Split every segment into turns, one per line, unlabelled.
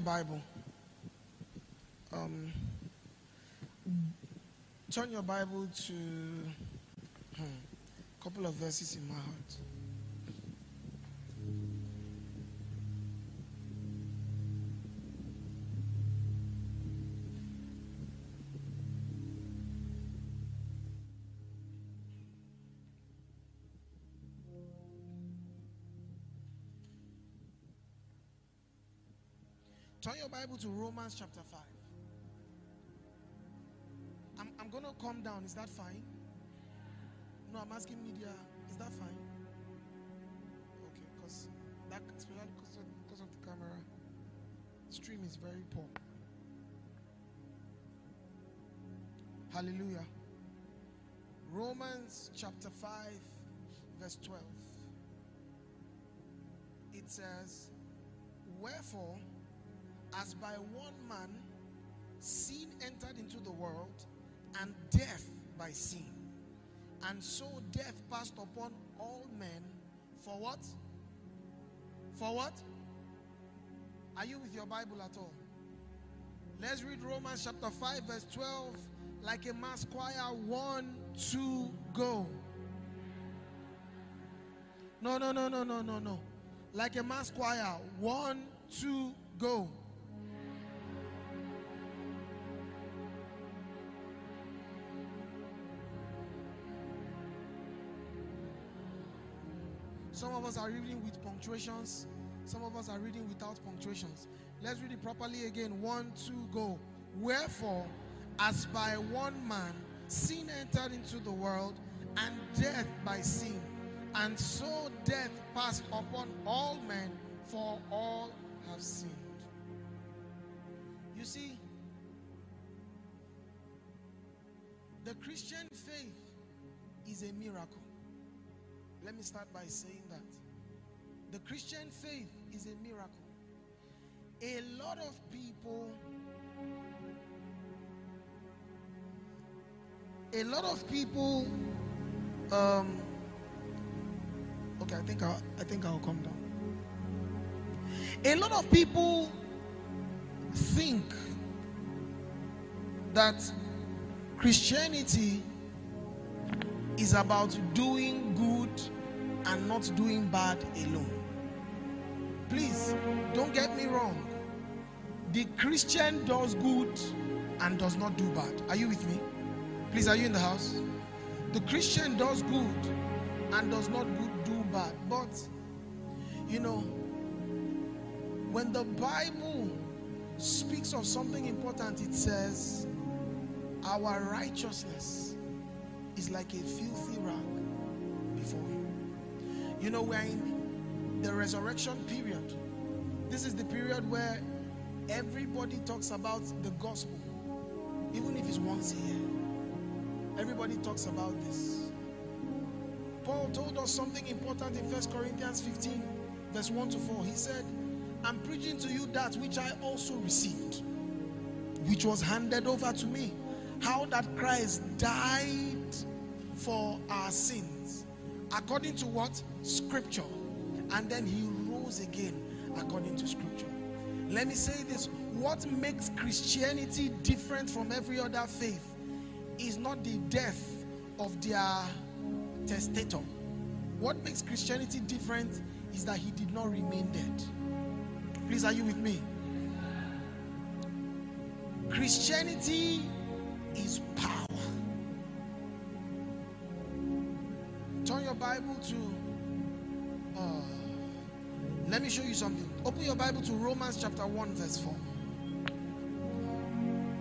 your Bible. Um, turn your Bible to a couple of verses in my heart. Bible to Romans chapter 5. I'm, I'm going to come down. Is that fine? No, I'm asking media. Is that fine? Okay, because that, especially because of, because of the camera, stream is very poor. Hallelujah. Romans chapter 5, verse 12. It says, Wherefore, as by one man sin entered into the world, and death by sin. And so death passed upon all men for what? For what? Are you with your Bible at all? Let's read Romans chapter 5, verse 12, like a mass choir. One, two, go. No, no, no, no, no, no, no. Like a mass choir. One, two, go. Some of us are reading with punctuations. Some of us are reading without punctuations. Let's read it properly again. One, two, go. Wherefore, as by one man sin entered into the world, and death by sin, and so death passed upon all men, for all have sinned. You see, the Christian faith is a miracle. Let me start by saying that. The Christian faith is a miracle. A lot of people, a lot of people, um, okay, I think I'll, I think I'll come down. A lot of people think that Christianity is about doing good and not doing bad alone. Please, don't get me wrong. The Christian does good and does not do bad. Are you with me? Please, are you in the house? The Christian does good and does not do bad. But, you know, when the Bible speaks of something important, it says, Our righteousness is like a filthy rag before you. You know, we're in the resurrection period. This is the period where everybody talks about the gospel, even if it's once a year. Everybody talks about this. Paul told us something important in First Corinthians 15, verse 1 to 4. He said, I'm preaching to you that which I also received, which was handed over to me. How that Christ died for our sins, according to what? Scripture. And then he rose again, according to Scripture. Let me say this what makes Christianity different from every other faith is not the death of their testator. What makes Christianity different is that he did not remain dead. Please, are you with me? Christianity is power. Bible to. Uh, let me show you something. Open your Bible to Romans chapter 1, verse 4.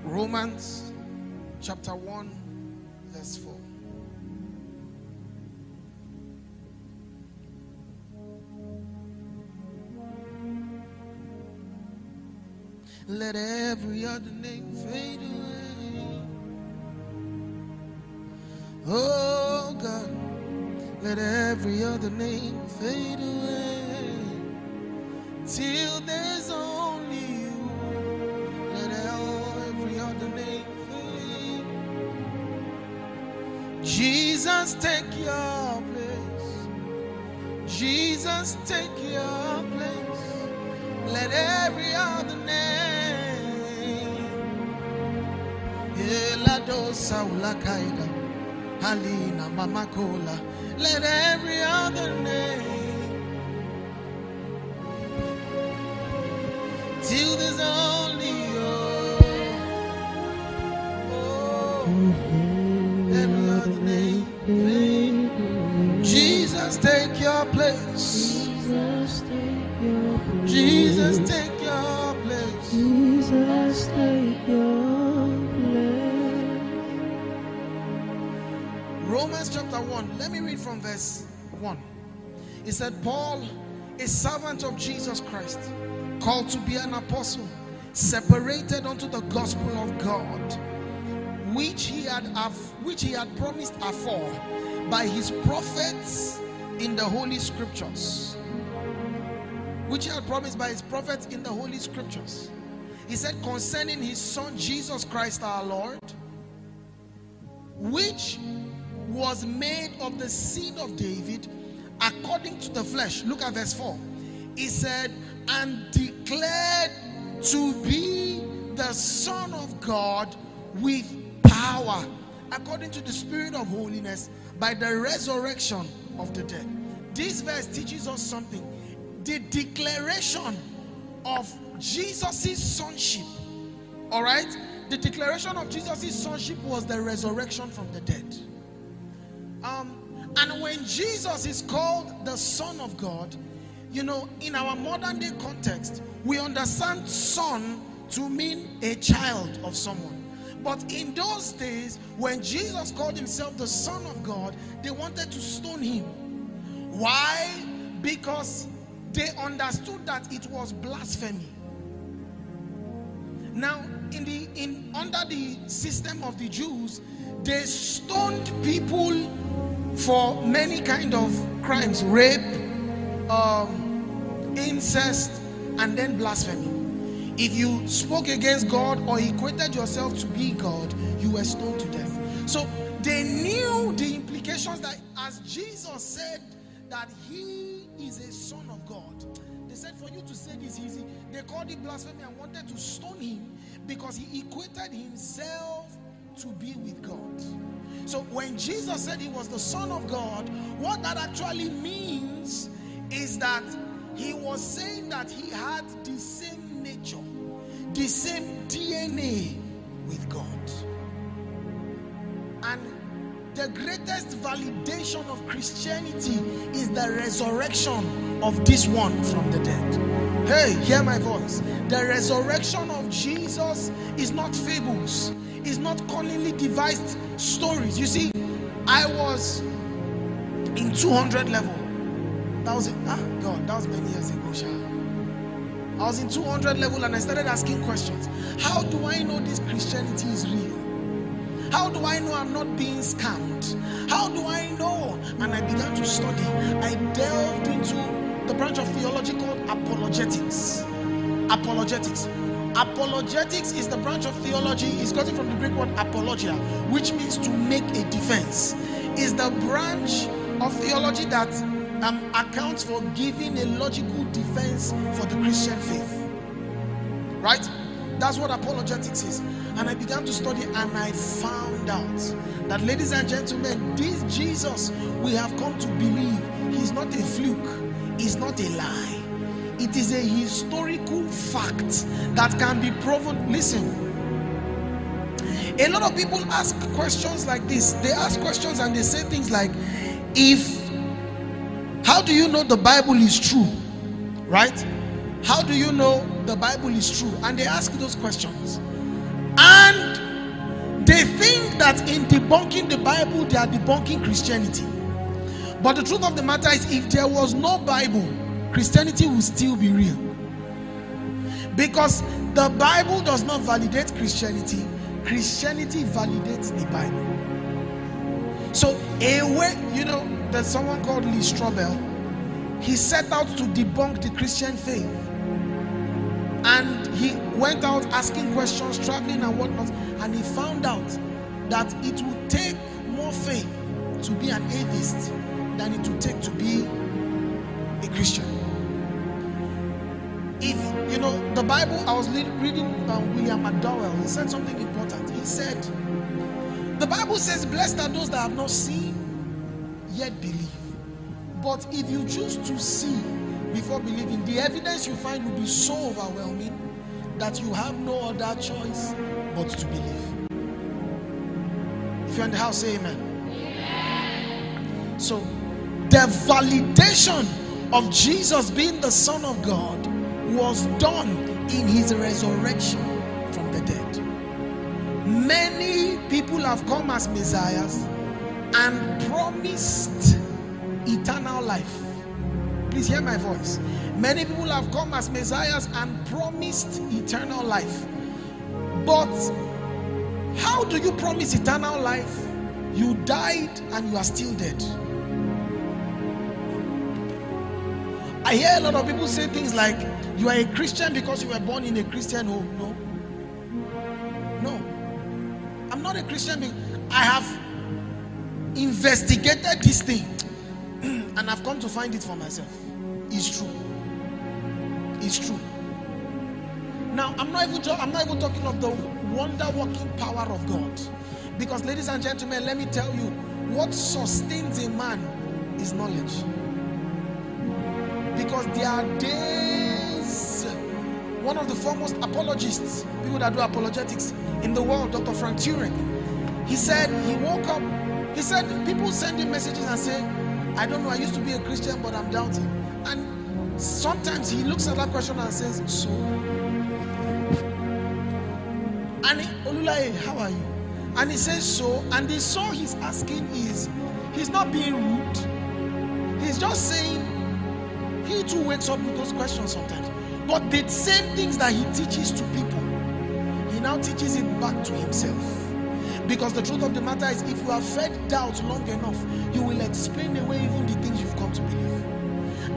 Romans chapter 1, verse 4. Let every other name fade away. Oh let every other name fade away till there's only you. Let every other name fade. Jesus, take your place. Jesus, take your place. Let every other name. Ela dosa ulakaida, halina. Let every other name. From verse 1. It said, Paul, a servant of Jesus Christ, called to be an apostle, separated unto the gospel of God, which he had which he had promised afore by his prophets in the holy scriptures. Which he had promised by his prophets in the holy scriptures. He said concerning his son Jesus Christ our Lord, which was made of the seed of David according to the flesh. Look at verse 4. He said, and declared to be the Son of God with power, according to the Spirit of holiness, by the resurrection of the dead. This verse teaches us something. The declaration of Jesus' sonship, all right? The declaration of Jesus' sonship was the resurrection from the dead. Um, and when Jesus is called the Son of God, you know, in our modern day context, we understand son to mean a child of someone. But in those days, when Jesus called himself the Son of God, they wanted to stone him. Why? Because they understood that it was blasphemy. Now, in the in under the system of the Jews, they stoned people for many kind of crimes, rape, um, incest, and then blasphemy. If you spoke against God or equated yourself to be God, you were stoned to death. So they knew the implications that as Jesus said that he is a son of God. They said for you to say this easy, they called it blasphemy and wanted to stone him because he equated himself to be with God. So when Jesus said he was the son of God, what that actually means is that he was saying that he had the same nature, the same DNA with God. And the greatest validation of Christianity is the resurrection of this one from the dead. Hey, hear my voice. The resurrection of Jesus is not fables, is not cunningly devised stories. You see, I was in 200 level. That was. Ah, God, that was many years ago, Sha. I was in 200 level and I started asking questions. How do I know this Christianity is real? How do I know I'm not being scammed? How do I know? And I began to study. I delved into the branch of theology called apologetics. Apologetics. Apologetics is the branch of theology, it's gotten from the Greek word apologia, which means to make a defense. Is the branch of theology that um, accounts for giving a logical defense for the Christian faith. Right? That's what apologetics is. And I began to study and I found out that, ladies and gentlemen, this Jesus we have come to believe, he's not a fluke, he's not a lie. It is a historical fact that can be proven. Listen, a lot of people ask questions like this. They ask questions and they say things like, if how do you know the Bible is true? Right? How do you know the Bible is true? And they ask those questions. And they think that in debunking the Bible, they are debunking Christianity. But the truth of the matter is, if there was no Bible, Christianity will still be real. Because the Bible does not validate Christianity, Christianity validates the Bible. So, a way, you know, there's someone called Lee Strobel. He set out to debunk the Christian faith. And he went out asking questions, traveling and whatnot. And he found out that it would take more faith to be an atheist than it would take to be a Christian. If you know the Bible, I was reading um, William McDowell. He said something important. He said, "The Bible says, blessed are those that have not seen, yet believe. But if you choose to see before believing, the evidence you find will be so overwhelming that you have no other choice but to believe." If you're in the house, say Amen. So, the validation of Jesus being the Son of God was done in his resurrection from the dead. Many people have come as messiahs and promised eternal life. Please hear my voice. Many people have come as messiahs and promised eternal life. But how do you promise eternal life? You died and you are still dead. I hear a lot of people say things like, You are a Christian because you were born in a Christian home. No. No. I'm not a Christian. I have investigated this thing and I've come to find it for myself. It's true. It's true. Now, I'm not even I'm not even talking of the wonder working power of God. Because ladies and gentlemen, let me tell you, what sustains a man is knowledge. Because there are days, one of the foremost apologists, people that do apologetics in the world, Dr. Frank Turek, he said he woke up, he said people send him messages and say, I don't know, I used to be a Christian, but I'm doubting. And sometimes he looks at that question and says, So, and Olulaye, how are you? And he says so, and the so he's asking is, he's not being rude. He's just saying, he too wakes up with those questions sometimes. But the same things that he teaches to people, he now teaches it back to himself. Because the truth of the matter is, if you have fed doubt long enough, you will explain away even the things you've come to believe.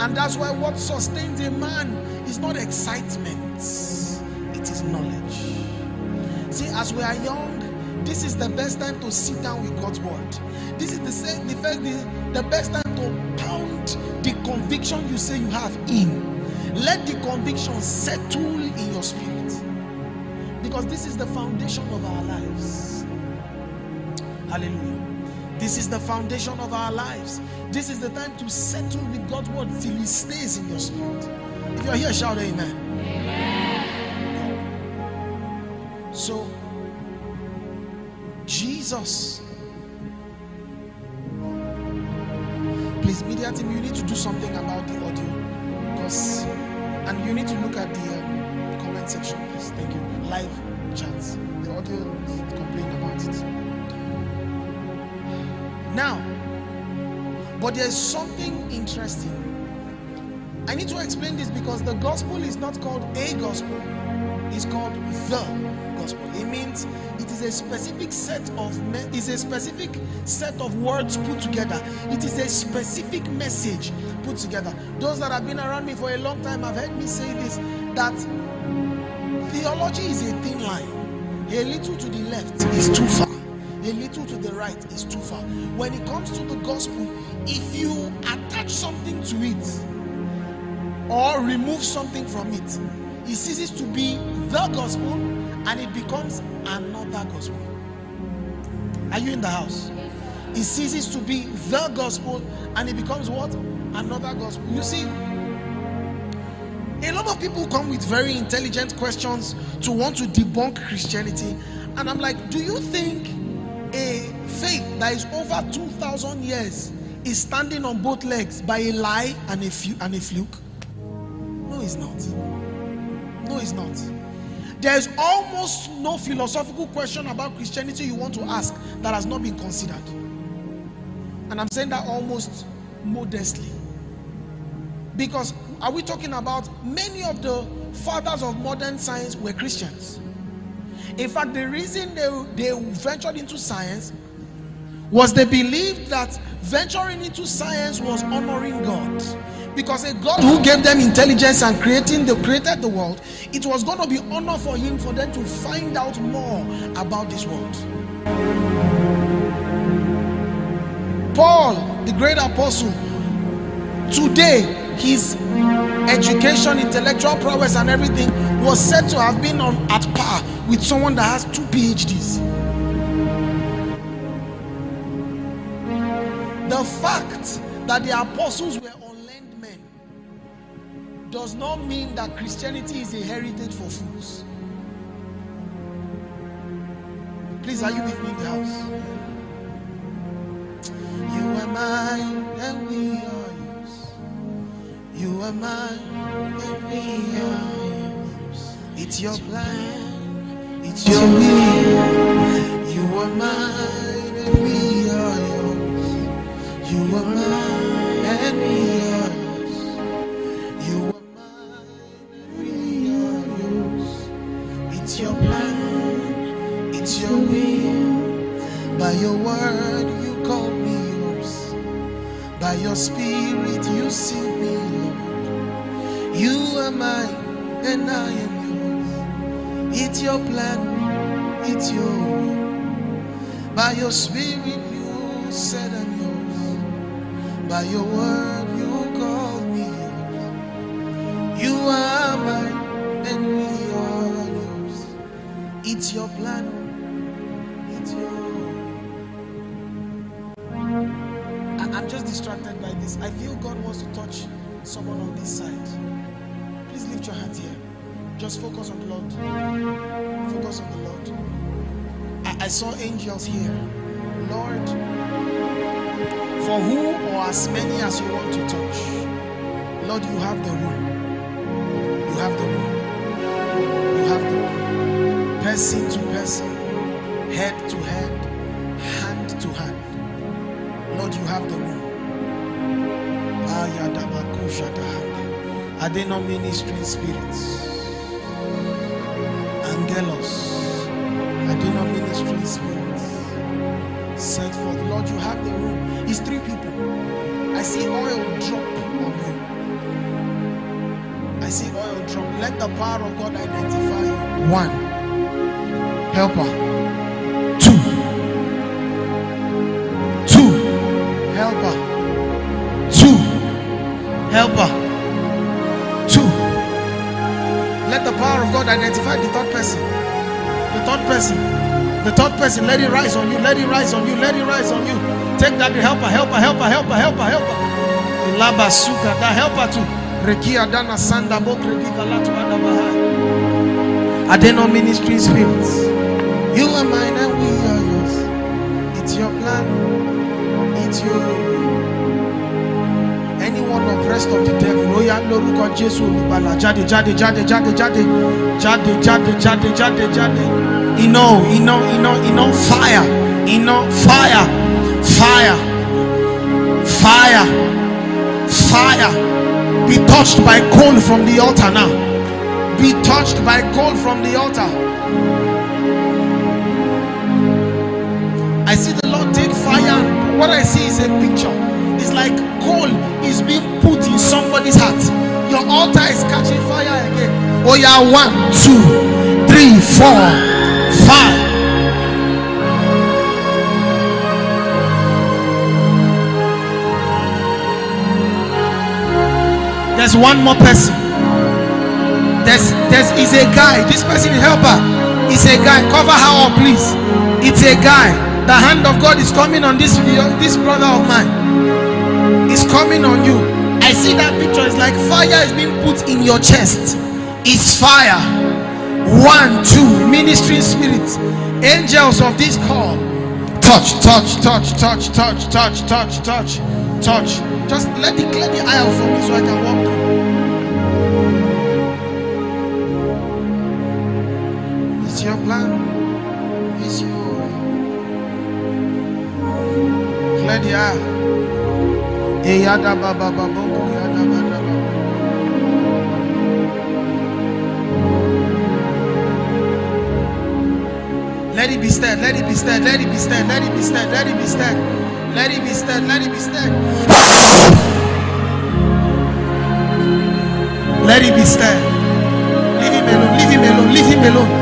And that's why what sustains a man is not excitement, it is knowledge. See, as we are young, this is the best time to sit down with God's word. This is the same, the first, the, the best time to pound the conviction you say you have in. Let the conviction settle in your spirit. Because this is the foundation of our lives. Hallelujah. This is the foundation of our lives. This is the time to settle with God's word till it stays in your spirit. If you're here, shout amen. So, Jesus. Please, media team, you need to do something about the audio. Because, and you need to look at the um, comment section, please. Thank you. Live chats. The audio is complaining about it. Now, but there's something interesting. I need to explain this because the gospel is not called a gospel, it's called the gospel. It means it a specific set of is a specific set of words put together. It is a specific message put together. Those that have been around me for a long time have heard me say this that theology is a thin line. A little to the left is too far. A little to the right is too far. When it comes to the gospel, if you attach something to it or remove something from it, it ceases to be the gospel and it becomes another gospel. Are you in the house? It ceases to be the gospel and it becomes what? Another gospel. You see, a lot of people come with very intelligent questions to want to debunk Christianity. And I'm like, do you think a faith that is over 2,000 years is standing on both legs by a lie and a, fu- and a fluke? No, it's not. No, it's not. There is almost no philosophical question about Christianity you want to ask that has not been considered. And I'm saying that almost modestly. Because are we talking about many of the fathers of modern science were Christians? In fact, the reason they, they ventured into science was they believed that venturing into science was honoring God. Because a God who gave them intelligence and creating the created the world, it was going to be honor for him for them to find out more about this world. Paul, the great apostle, today his education, intellectual prowess, and everything was said to have been on at par with someone that has two PhDs. The fact that the apostles does not mean that Christianity is a heritage for fools. Please, are you with me in the house? You are mine and we are yours. You are mine and we are yours. It's your plan, it's your will. You are mine and we are yours. You are mine and we are By your word, you call me yours. By your spirit, you seal me, Lord. You are mine and I am yours. It's your plan, it's your will. By your spirit, you said I'm yours. By your word, you call me yours. You are mine and we are yours. It's your plan, distracted by this. I feel God wants to touch someone on this side. Please lift your hands here. Just focus on the Lord. Focus on the Lord. I, I saw angels here. Lord, for who or as many as you want to touch, Lord, you have the room. You have the room. You have the room. Person to person, head to head, hand to hand. Lord, you have the room. Are they not ministering spirits? Angelos. Are they not ministering spirits? Set forth. Lord, you have the room. It's three people. I see oil drop on you. I see oil drop. Let the power of God identify you. One. Helper. Two. Two. Helper. Helper. Two. Let the power of God identify the third person. The third person. The third person. Let it rise on you. Let it rise on you. Let it rise on you. Take that helper, helper, helper, helper, helper, helper. Laba suka. That helper too. Rekia dana sanda bokredi galatu adabahai. Are they not ministering spirits? You are mine and we are yours. It's your plan. It's your oppressed of the devil. Oh, Ó yá lórúkọ jésù olùgbàlà. Jáde jáde jáde jáde jáde. Jáde jáde jáde jáde jáde. Iná iná iná iná fire. Iná fire. Fire. Fire. Fire. Be touched by coal from the altar now. Be touched by coal from the altar. I see the Lord take fire. What I see is a picture. It's like coal is being put in somebody's heart. Your altar is catching fire again. Oh yeah, one, two, three, four, five. There's one more person. There's there's is a guy. This person is helper. Is a guy. Cover her up, please. It's a guy. The hand of God is coming on this this brother of mine. It's coming on you. I see that picture. It's like fire is being put in your chest. It's fire. One, two, ministering spirits, angels of this call. Touch, touch, touch, touch, touch, touch, touch, touch, touch. Just let it clear the aisle for me so I can walk through. It's your plan. It's your clear the aisle. Eh. Let it be stirred, let it be stirred, let it be stirred, let it be stirred, let it be stirred, let it be stirred, let it be stirred. Let it be stirred. Leave him alone, leave him alone, leave him alone,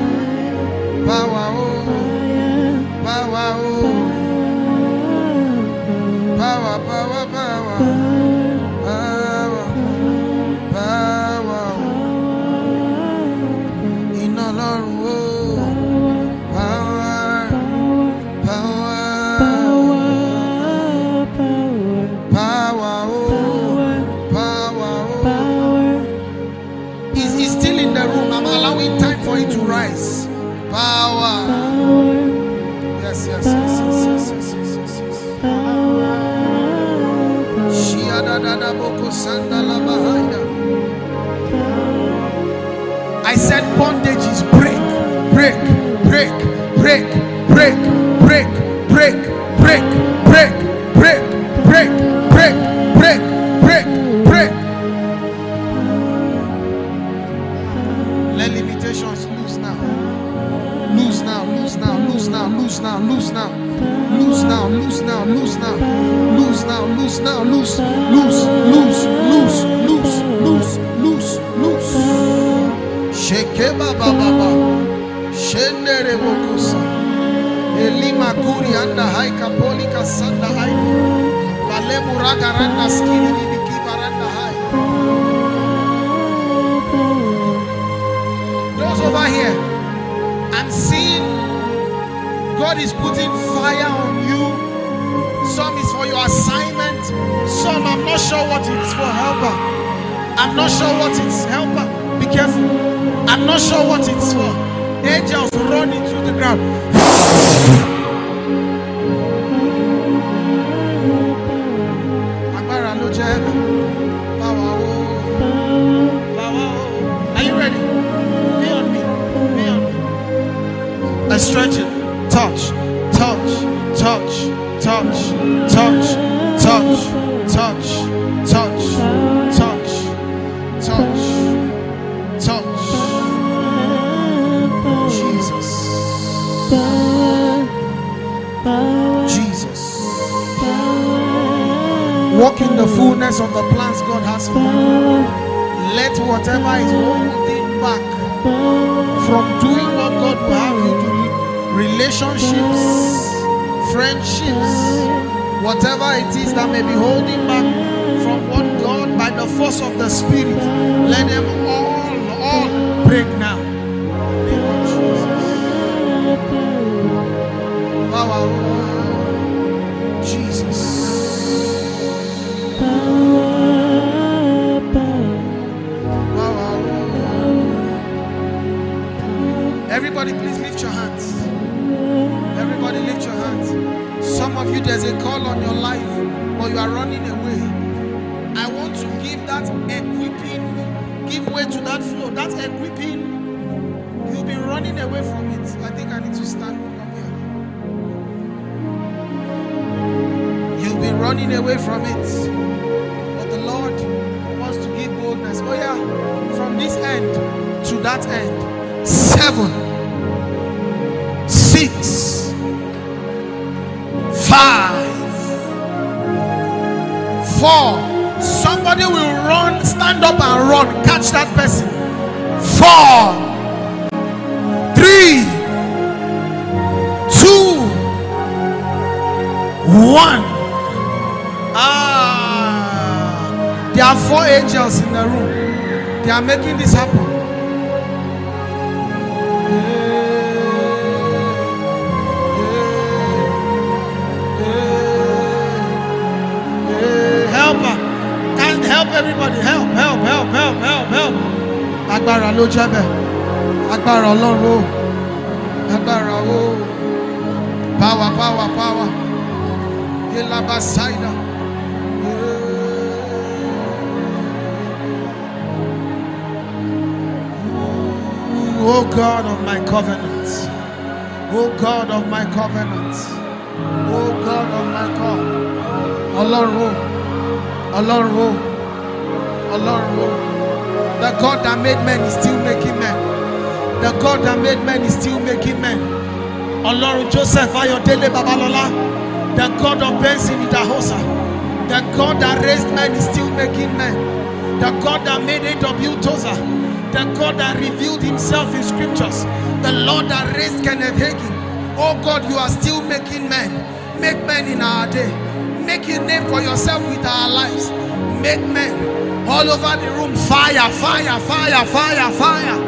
Kuri anda hai kapolika sanda hai. Balemu raga randa skiri bibi kiba randa hai. Those over here, I'm seeing God is putting fire on you. Some is for your assignment. Some I'm not sure what it's for helper. I'm not sure what it's helper. Be careful. I'm not sure what it's for. Angels run into the ground. Jesus. Walk in the fullness of the plans God has for you. Let whatever is holding back from doing what God will have you do. Relationships, friendships, whatever it is that may be holding back from what God by the force of the Spirit, let them all, all break now. there's a call on your life, but you are running away. I want to give that equipping, give way to that flow. That equipping, you've been running away from it. I think I need to stand up here. You've been running away from it. But the Lord wants to give boldness. Oh, yeah, from this end to that end. Seven. Five, four. Somebody will run, stand up and run, catch that person. Four, three, two, one. Ah, there are four angels in the room. They are making this happen. Everybody. Help, help, help, help, help, help. Agbára ló jẹ́ bẹ́ẹ̀. Agbára Ọlọ́run o. Agbára o. Power, power, power. Yelaba Saida. Oh God of my covenant. O God of my covenant. O God of my God. Ọlọ́run o. Ọlọ́run o. Ọlọ́run o. Oh. The God that made men is still making men. The God that made men is still making men. Ọlọ́run Joseph Ayọ̀délé Babalọ́lá. The God of Benson Idahosa. The God that raised men is still making men. The God that made A.W. Tozer. The God that revealed himself in scriptures. The Lord that raised Kenneth Hagin. Oh God, you are still making men. Make men in our day. Make a name for yourself with our lives. Make men all over the room. Fire, fire, fire, fire, fire.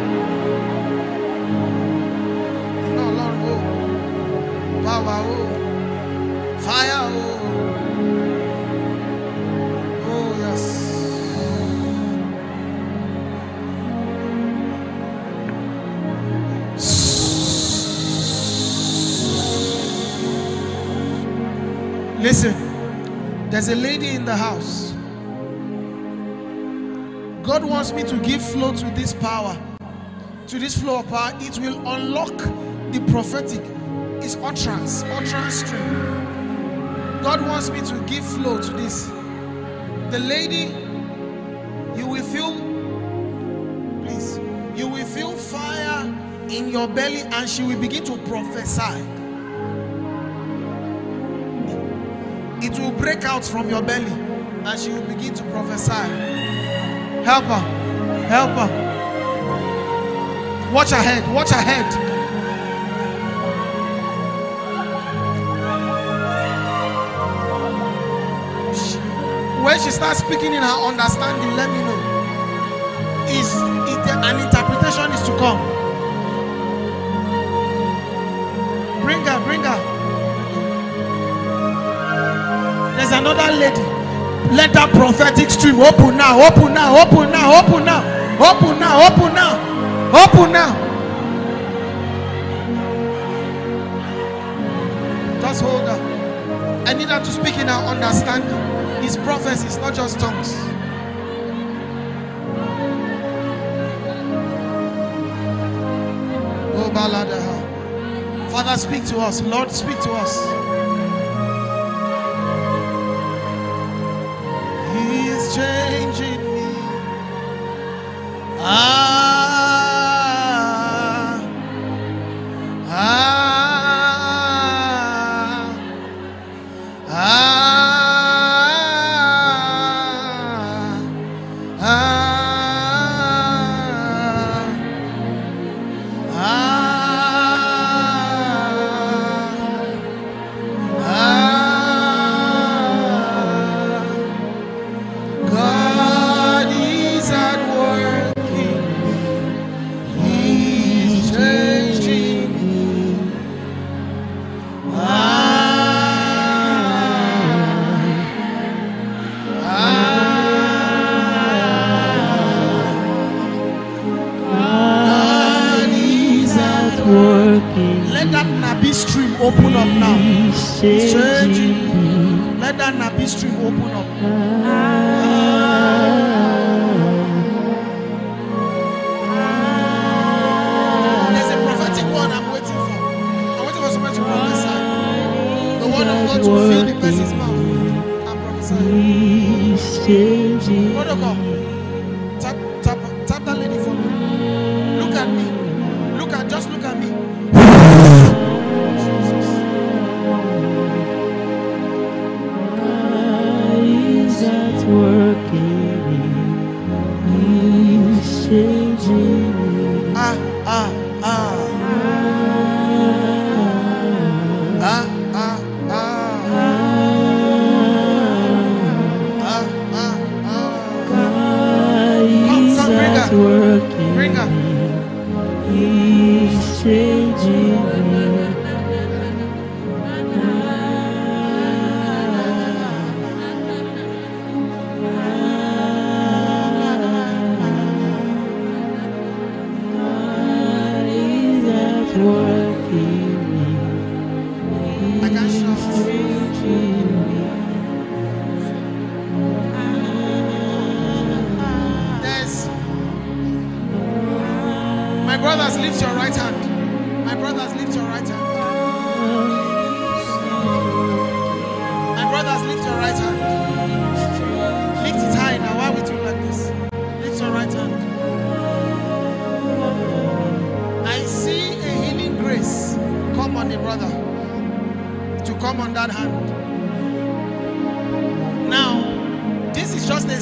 No, Lord, oh. Power, oh. Fire, oh. Oh, yes. Listen, there's a lady in the house. God wants me to give flow to this power, to this flow of power. It will unlock the prophetic, it's utterance, utterance stream. God wants me to give flow to this. The lady, you will feel, please, you will feel fire in your belly and she will begin to prophesy. It will break out from your belly and she will begin to prophesy. Help her. Help her. Watch ahead. Watch ahead. When she starts speaking in her understanding, let me know. Is an interpretation is to come? Bring her, bring her. There's another lady. Let that prophetic stream open now, open now, open now, open now, open now, open now, open now. Just hold her. I need her to speak in her understanding. His prophecies, not just tongues. Oh. Father, speak to us. Lord, speak to us. Is changing me. Ah,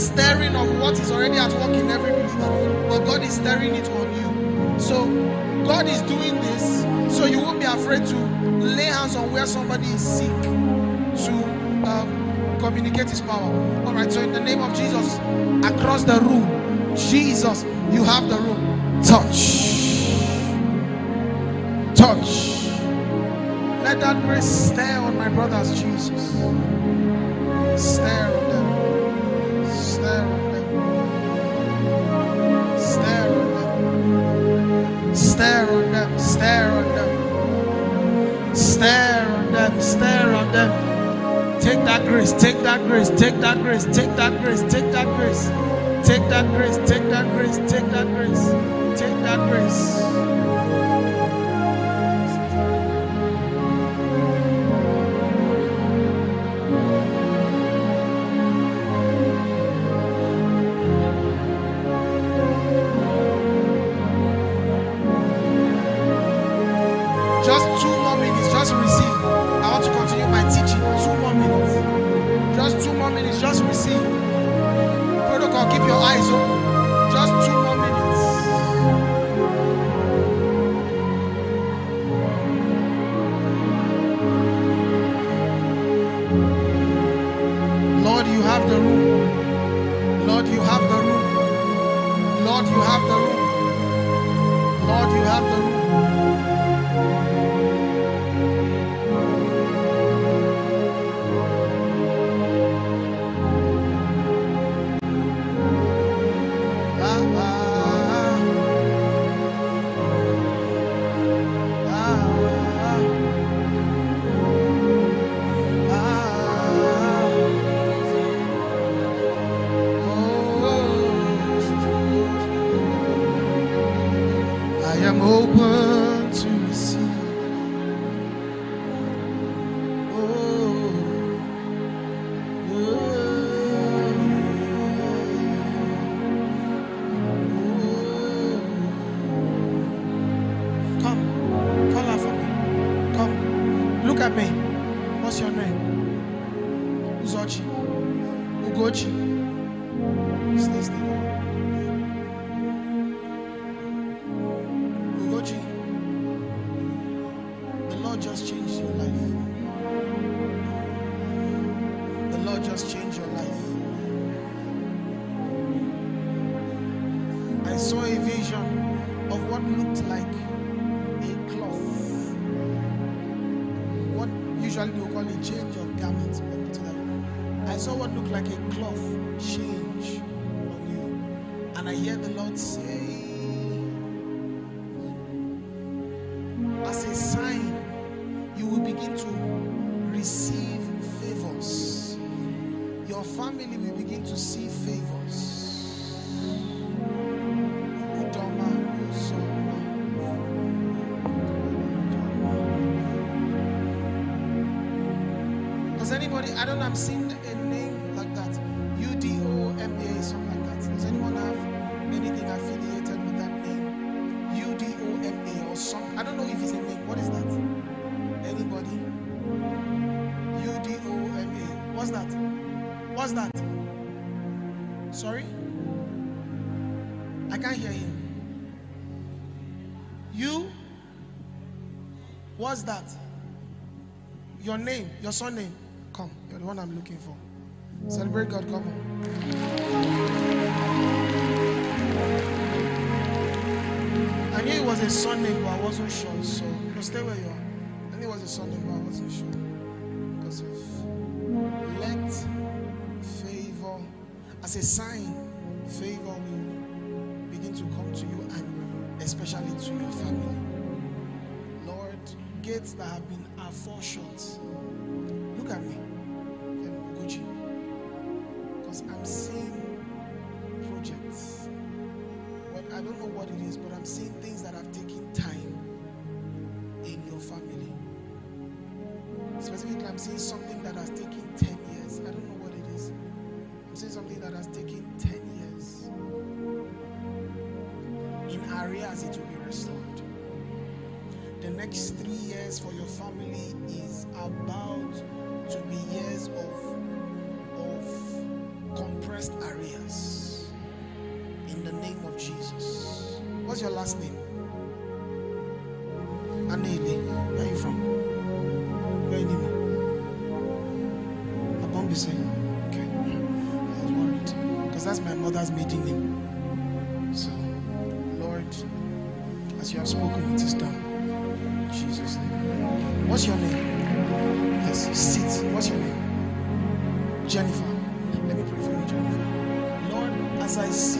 Staring stirring of what is already at work in every believer, but God is stirring it on you. So God is doing this so you won't be afraid to lay hands on where somebody is sick to um, communicate his power. All right, so in the name of Jesus, across the room, Jesus, you have the room. Touch. Touch. Let that grace stare on my brothers, Jesus. Stare stare on them, stare on them, stare on them, stare on them. Take that grace, take that grace, take that grace, take that grace, take that grace, take that grace, take that grace, take that grace, take that grace. Pergunte. I don't know, I'm seeing a name like that. U D O M A, something like that. Does anyone have anything affiliated with that name? U D O M A or something? I don't know if it's a name. What is that? Anybody? U D O M A. What's that? What's that? Sorry? I can't hear him. You? What's that? Your name, your surname. I'm looking for. Celebrate God, come on. I knew it was a surname, but I wasn't sure. So, no, stay where you are. I knew it was a surname, but I wasn't sure. Because of let favor, as a sign, favor will begin to come to you and especially to your family. Lord, gates that have been aforeshot. Look at me, I'm seeing projects. I don't know what it is, but I'm seeing things that have taken time in your family. Specifically, I'm seeing something that has taken 10 years. I don't know what it is. I'm seeing something that has taken 10 years. In areas, it will be restored. The next three years for your family is about to be years of, areas. In the name of Jesus. What's your last name? Anele. Where are you from? Where are you from? Abombise. Okay. I was worried. Because that's my mother's maiden name. So, Lord, as you have spoken, it is done. In Jesus' name. What's your name? Yes, sit. What's your name? Jennifer. As I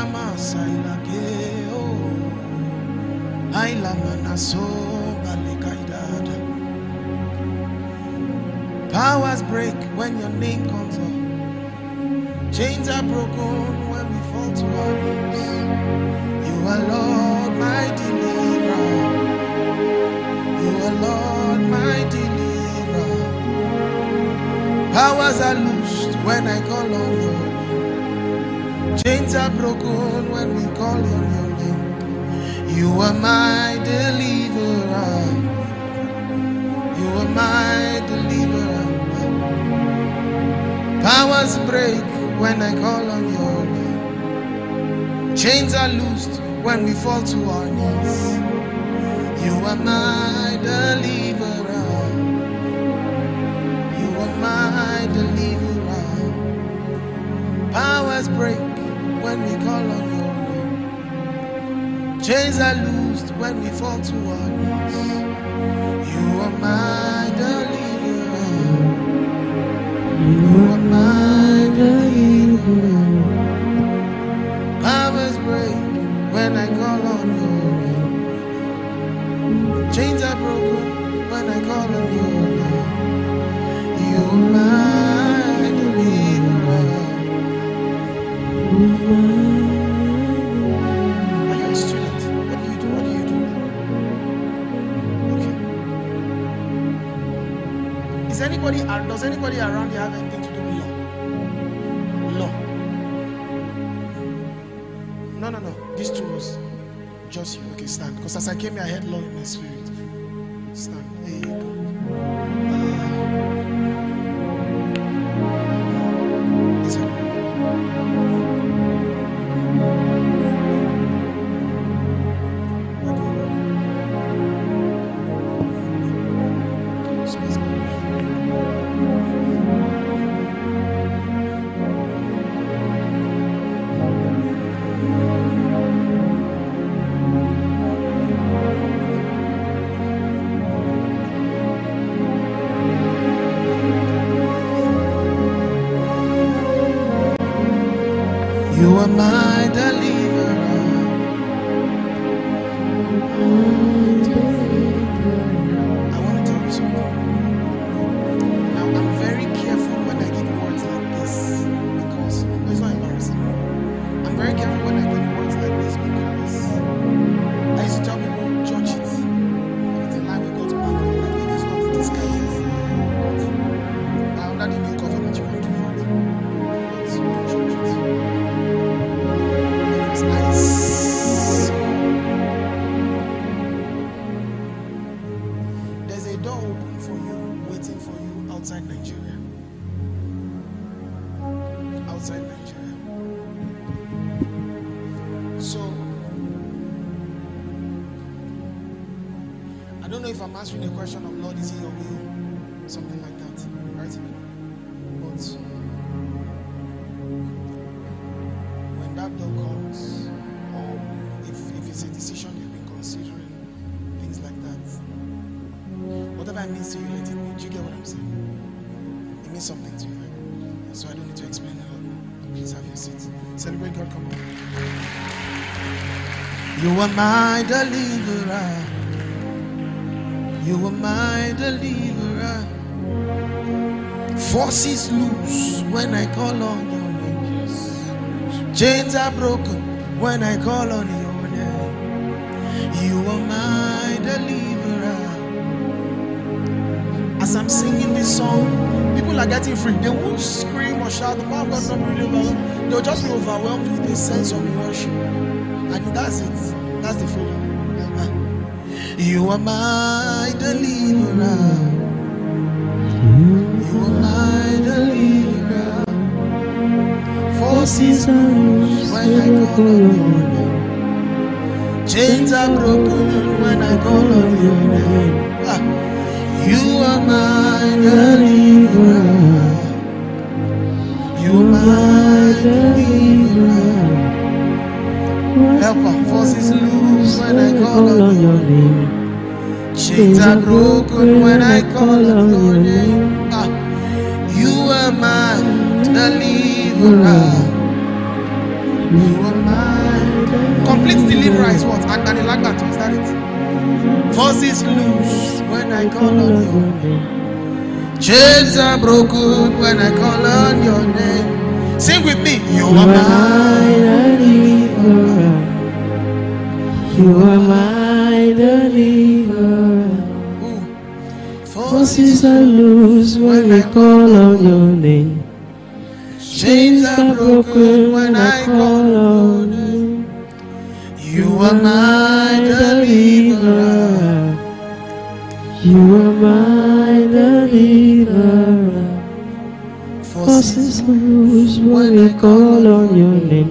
Inamasa ilakeo oh. Ailamanaso balekaidada Powers break when your name comes up. Chains are broken when we fall to our knees. You are Lord my deliverer. You are Lord my deliverer. Powers are loosed when I call on name Chains are broken when we call on your name. You are my deliverer. You are my deliverer. Powers break when I call on your name. Chains are loosed when we fall to our knees. You are my deliverer. You are my deliverer. Powers break we call on your name. Chains are loosed when we fall to our knees. You are my deliverer. You are my deliverer. Just you. Okay, stand. Because as I came here, I heard law in my spirit. Stand. You are my deliverer. You are my deliverer. You are my deliverer. Forces loose when I call on your name. Chains are broken when I call on your name. You are my deliverer. As I'm singing this song, people are getting free. They won't scream or shout. The power of God not really. They'll just be overwhelmed with a sense of worship. And that's it. That's the. You are my deliverer. You are my deliverer. Forces are loose when I call on your name. Chains are broken when I call on your name. You are my deliverer. You are my deliverer. Helper, forces loose when I call on your name. Chains are broken when I call on your name. Ah, you are my deliverer. You are my complete deliverer is what? Agbani Lagbato, is that it? Forces loose when I call on your name. Chains are broken when I call on your name. Sing with me. You are my
You are my deliverer. Forces are loose when I call on your name.
Chains are broken when I call on name. You are my deliverer.
You are my deliverer. Forces are loose when I call on your name.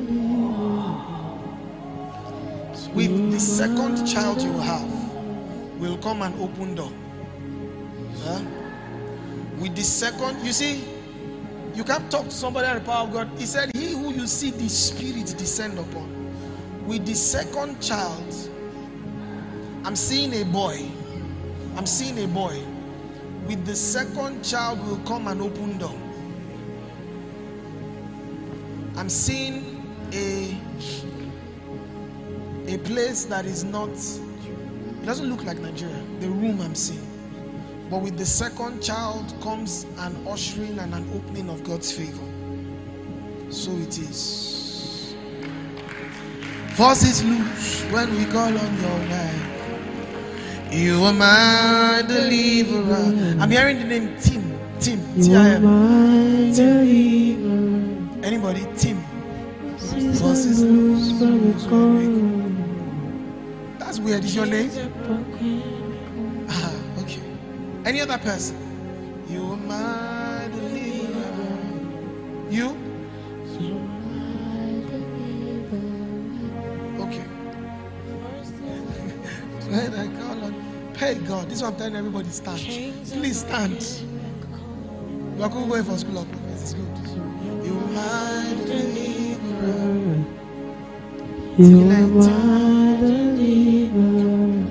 With the second child you have, will come and open door. Huh? With the second, you see, you can't talk to somebody at the power of God. He said, He who you see the Spirit descend upon. With the second child, I'm seeing a boy. I'm seeing a boy. With the second child will come and open door. I'm seeing a a place that is not it doesn't look like Nigeria. The room I'm seeing. But with the second child comes an ushering and an opening of God's favor. So it is. Forces loose when we call on your name. You are my deliverer. I'm hearing the name Tim. Tim.
You
T I
are
M.
my deliverer.
Anybody? Tim.
Voices loose when we call on
That's weird. Is your name? Ah, okay. Any other person? You are my deliverer. You? Okay. when I call on, pay God. This is what I'm telling everybody. Stand. Please stand. You are going for school of prophets. It's good. You are my deliverer.
You are my deliverer.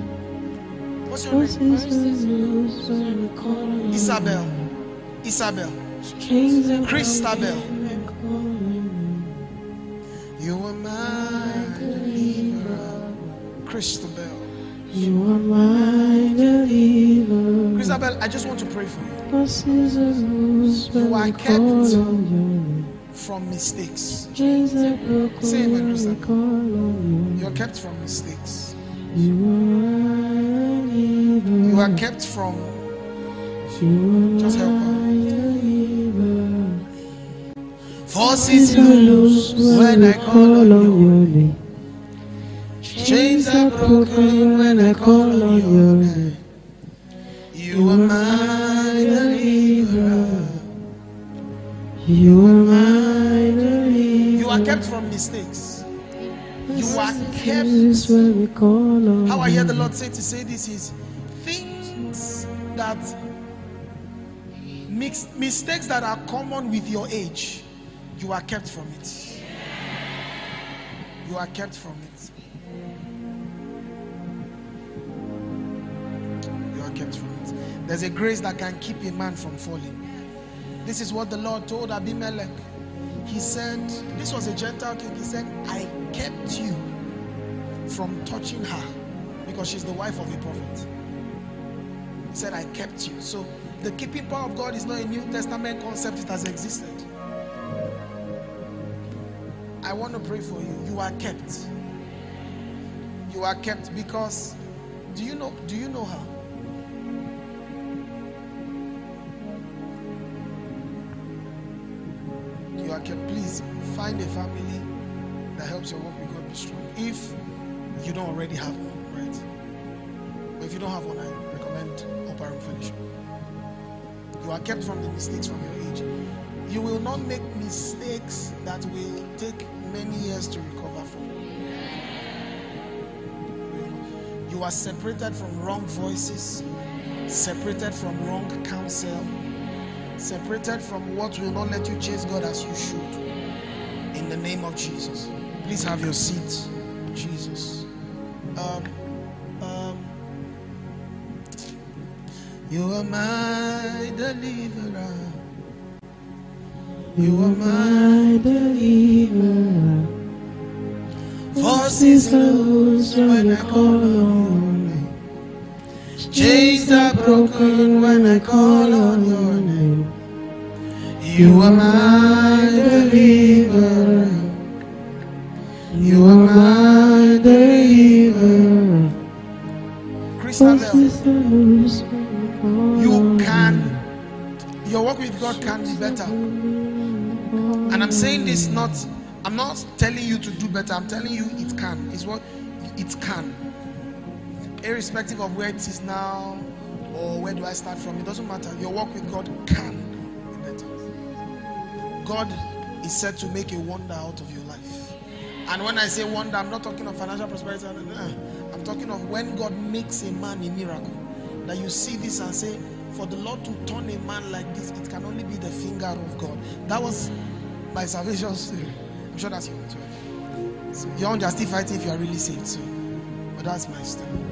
What's your name?
Voices loose when we call on your
Isabel. Isabel. Christabel.
broken when we call on
You are my deliverer. Christabel.
you. Are my deliverer.
Christabel, I just want to pray for you
Voices are loose when
You are kept. From mistakes.
Chains are broken
Say amen,
when we
Christabel.
call on
You're kept from mistakes.
you. You are my deliverer.
You are kept from Just help her. forces
loose when I call on your name.
Chains are broken when I call on your name. You are my deliverer.
You are my deliverer.
You are kept from mistakes. You are kept.
This when we call on
How I hear the. Lord say to say this is things that mix, mistakes that are common with your age, you are kept from it. You are kept from it. You are kept from it. There's a grace that can keep a man from falling. This is what the Lord told Abimelech. He said, This was a Gentile king. He said, I kept you from touching her because she's the wife of a prophet. He said, I kept you. So the keeping power of God is not a New Testament concept, it has existed. I want to pray for you. You are kept. You are kept because do you know do you know her? Kept. Please find a family that helps your work with God be strong. If you don't already have one, right? But if you don't have one, I recommend Upper Room Fellowship. You are kept from the mistakes from your age. You will not make mistakes that will take many years to recover from. You are separated from wrong voices, separated from wrong counsel, separated from what will not let you chase God as you should. In the name of Jesus. Please have your seat. Jesus. Um, um, you are my deliverer. You are my
deliverer.
forces loose when I call on name. Chains are broken when I call on your name. You are my deliverer. You are my deliverer. Christabel,
Voices oh, are loose when we call
you can your work with God can be better. And I'm saying this not, I'm not telling you to do better. I'm telling you it can. It's what it can. Irrespective of where it is now or where do I start from, it doesn't matter. Your work with God can. God is said to make a wonder out of your life. And when I say wonder, I'm not talking of financial prosperity. Eh, I'm talking of when God makes a man a miracle. That you see this and say, for the Lord to turn a man like this, it can only be the finger of God. That was my salvation story. I'm sure that's your story. So you aren't just fighting if you are really saved. So, but that's my story.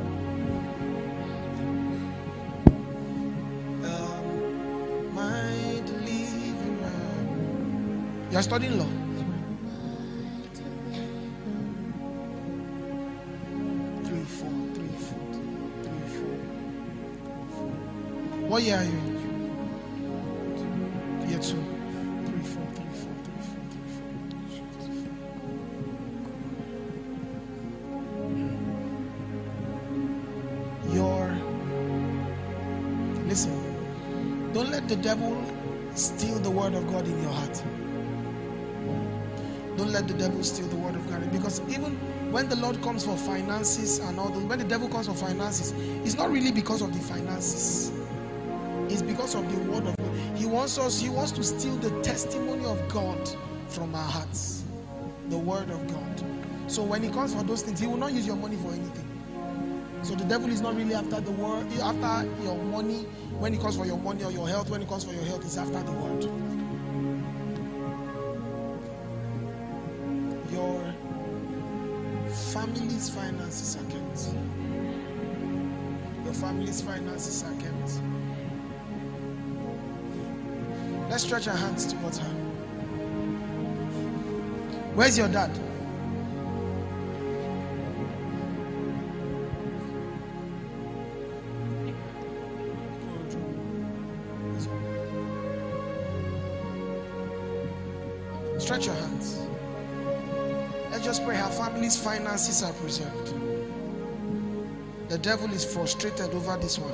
You are studying law. Three, four, three, four, three, four, three, four. What year are you in? Year two. Three, four, three, four, three, four, three, four. Your listen. Don't let the devil steal the word of God in your heart. Don't let the devil steal the word of God. Because even when the Lord comes for finances and all that, when the devil comes for finances, it's not really because of the finances. It's because of the word of God. He wants us, he wants to steal the testimony of God from our hearts. The word of God. So when he comes for those things, he will not use your money for anything. So the devil is not really after the word, after your money. When he comes for your money or your health, when he comes for your health, he's after the word. Family's finances are kept. Your family's finances are kept. Let's stretch our hands towards her. Where's your dad? Stretch your hands. Just pray her family's finances are preserved. The devil is frustrated over this one.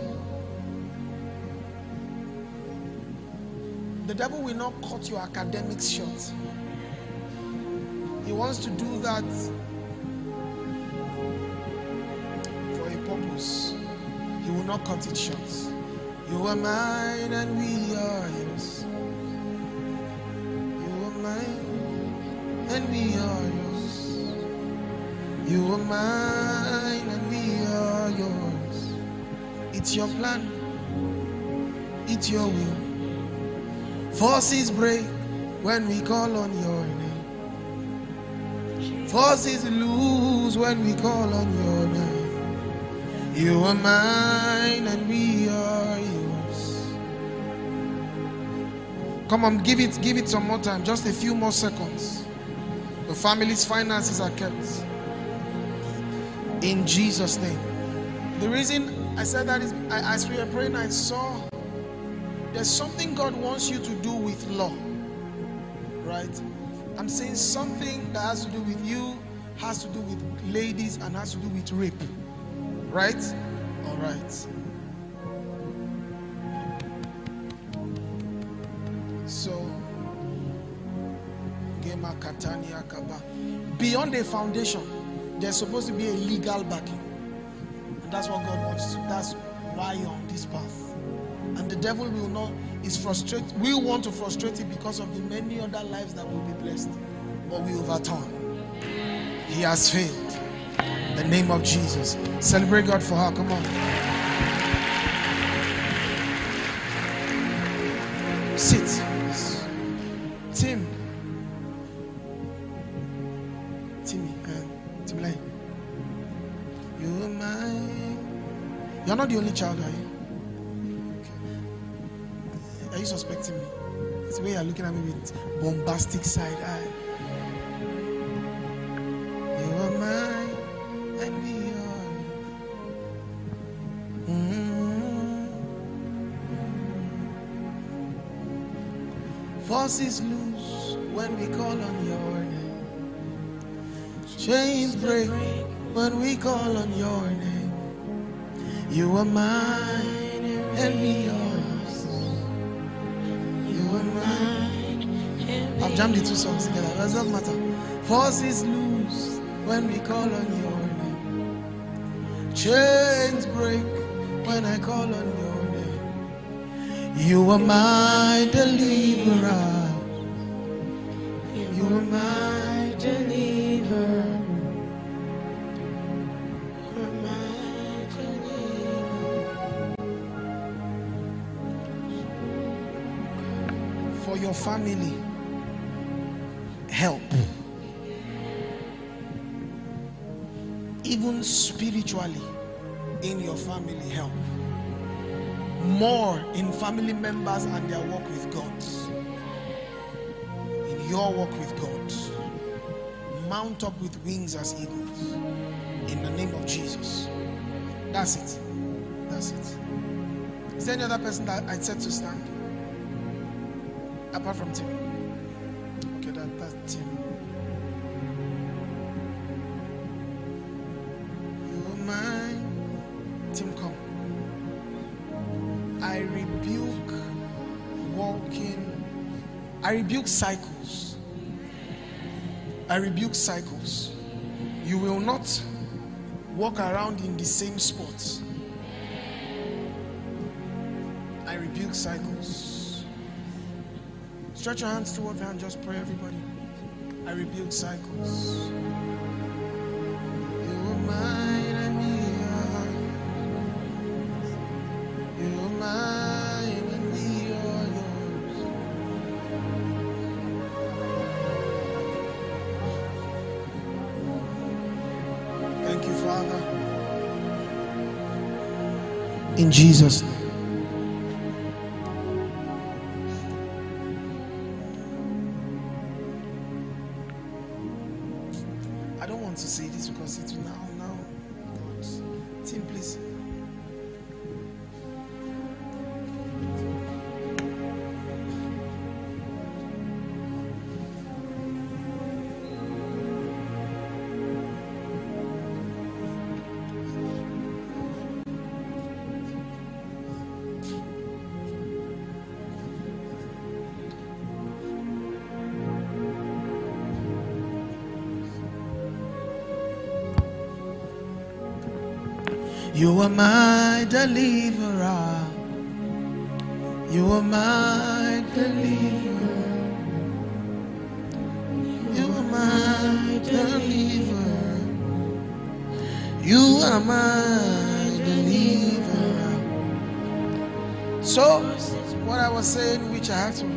The devil will not cut your academics short. He wants to do that for a purpose. He will not cut it short. You are mine and we are yours. It's your plan, it's your will. Forces break when we call on your name. Forces lose when we call on your name. You are mine and we are yours. Come on, give it, give it some more time, just a few more seconds. The family's finances are kept. In Jesus' name. The reason I said that is as we were praying, I saw there's something God wants you to do with law. Right? I'm saying something that has to do with you, has to do with ladies, and has to do with rape. Right? All right. So, Gema Katania Kaba. Beyond a foundation, there's supposed to be a legal backing. That's what God wants. That's why you're on this path. And the devil will not, is frustrated. We want to frustrate it because of the many other lives that will be blessed. But we overturn. He has failed. The name of Jesus. Celebrate God for her. Come on. Sit. You're not the only child, are you? Are you suspecting me? It's the way you're looking at me with bombastic side eye. You are mine and we are. Forces loose when we call on your name. Chains break when we call on your name. You are mine and me yours. You are mine. I've jammed the two songs together. It doesn't matter. Forces loose when we call on your name. Chains break when I call on your name. You are my deliverer. Family, help. Even spiritually, in your family, help. More in family members and their work with God. In your work with God. Mount up with wings as eagles. In the name of Jesus. That's it. That's it. Is there any other person that I said to stand? Apart from Tim. Okay, that, that's Tim. You mine. Tim, come. I rebuke walking. I rebuke cycles. I rebuke cycles. You will not walk around in the same spot. I rebuke cycles. Stretch your hands towards me and just pray, everybody. I rebuild cycles. You are mine and we are yours. Thank you, Father. In Jesus' name. Are my deliverer. You are my deliverer. You are my deliverer. You are my deliverer. So, what I was saying, which I have to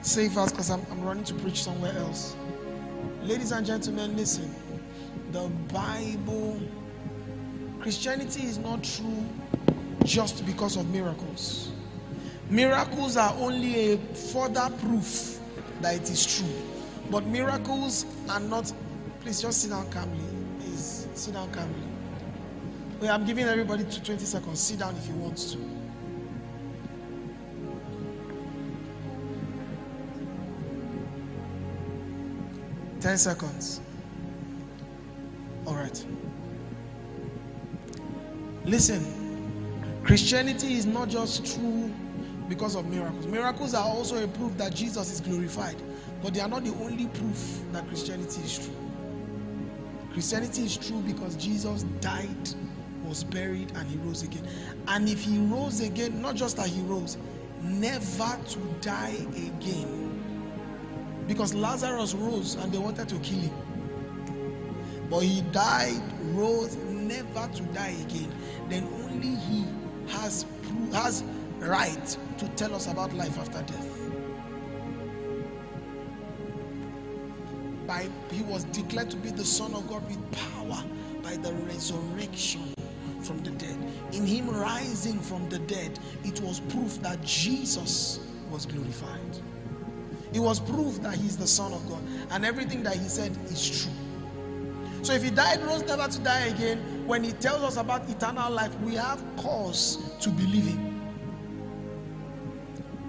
say fast because I'm, I'm running to preach somewhere else. Ladies and gentlemen, listen. The Bible Christianity is not true just because of miracles. Miracles are only a further proof that it is true. But miracles are not. Please just sit down calmly. Please sit down calmly. I'm giving everybody to 20 seconds. Sit down if you want to. Ten seconds. Listen, Christianity is not just true because of miracles. Miracles are also a proof that Jesus is glorified, but they are not the only proof that Christianity is true. Christianity is true because Jesus died, was buried, and he rose again. And if he rose again, not just that he rose, never to die again. Because Lazarus rose and they wanted to kill him. But he died, rose, never to die again. Then only he has has right to tell us about life after death. By he was declared to be the Son of God with power by the resurrection from the dead. In him rising from the dead, it was proof that Jesus was glorified. It was proof that he's the Son of God, and everything that he said is true. So if he died, rose never to die again, when he tells us about eternal life, we have cause to believe him.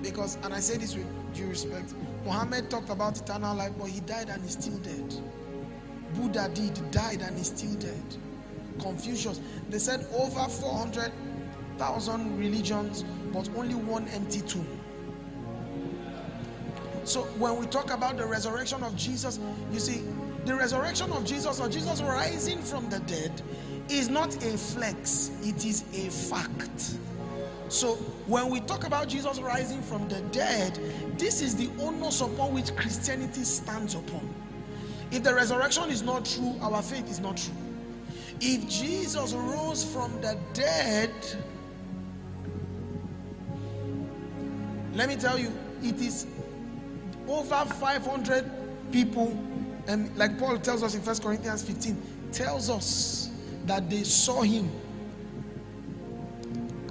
Because, and I say this with due respect, Muhammad talked about eternal life, but he died and is still dead. Buddha did, died and is still dead. Confucius, they said over 400,000 religions, but only one empty tomb. So when we talk about the resurrection of Jesus, you see, the resurrection of Jesus or Jesus rising from the dead is not a flex, it is a fact. So when we talk about Jesus rising from the dead, this is the onus upon which Christianity stands upon. If the resurrection is not true, our faith is not true. If Jesus rose from the dead, let me tell you, it is over 500 people, and like Paul tells us in First Corinthians 15, tells us that they saw him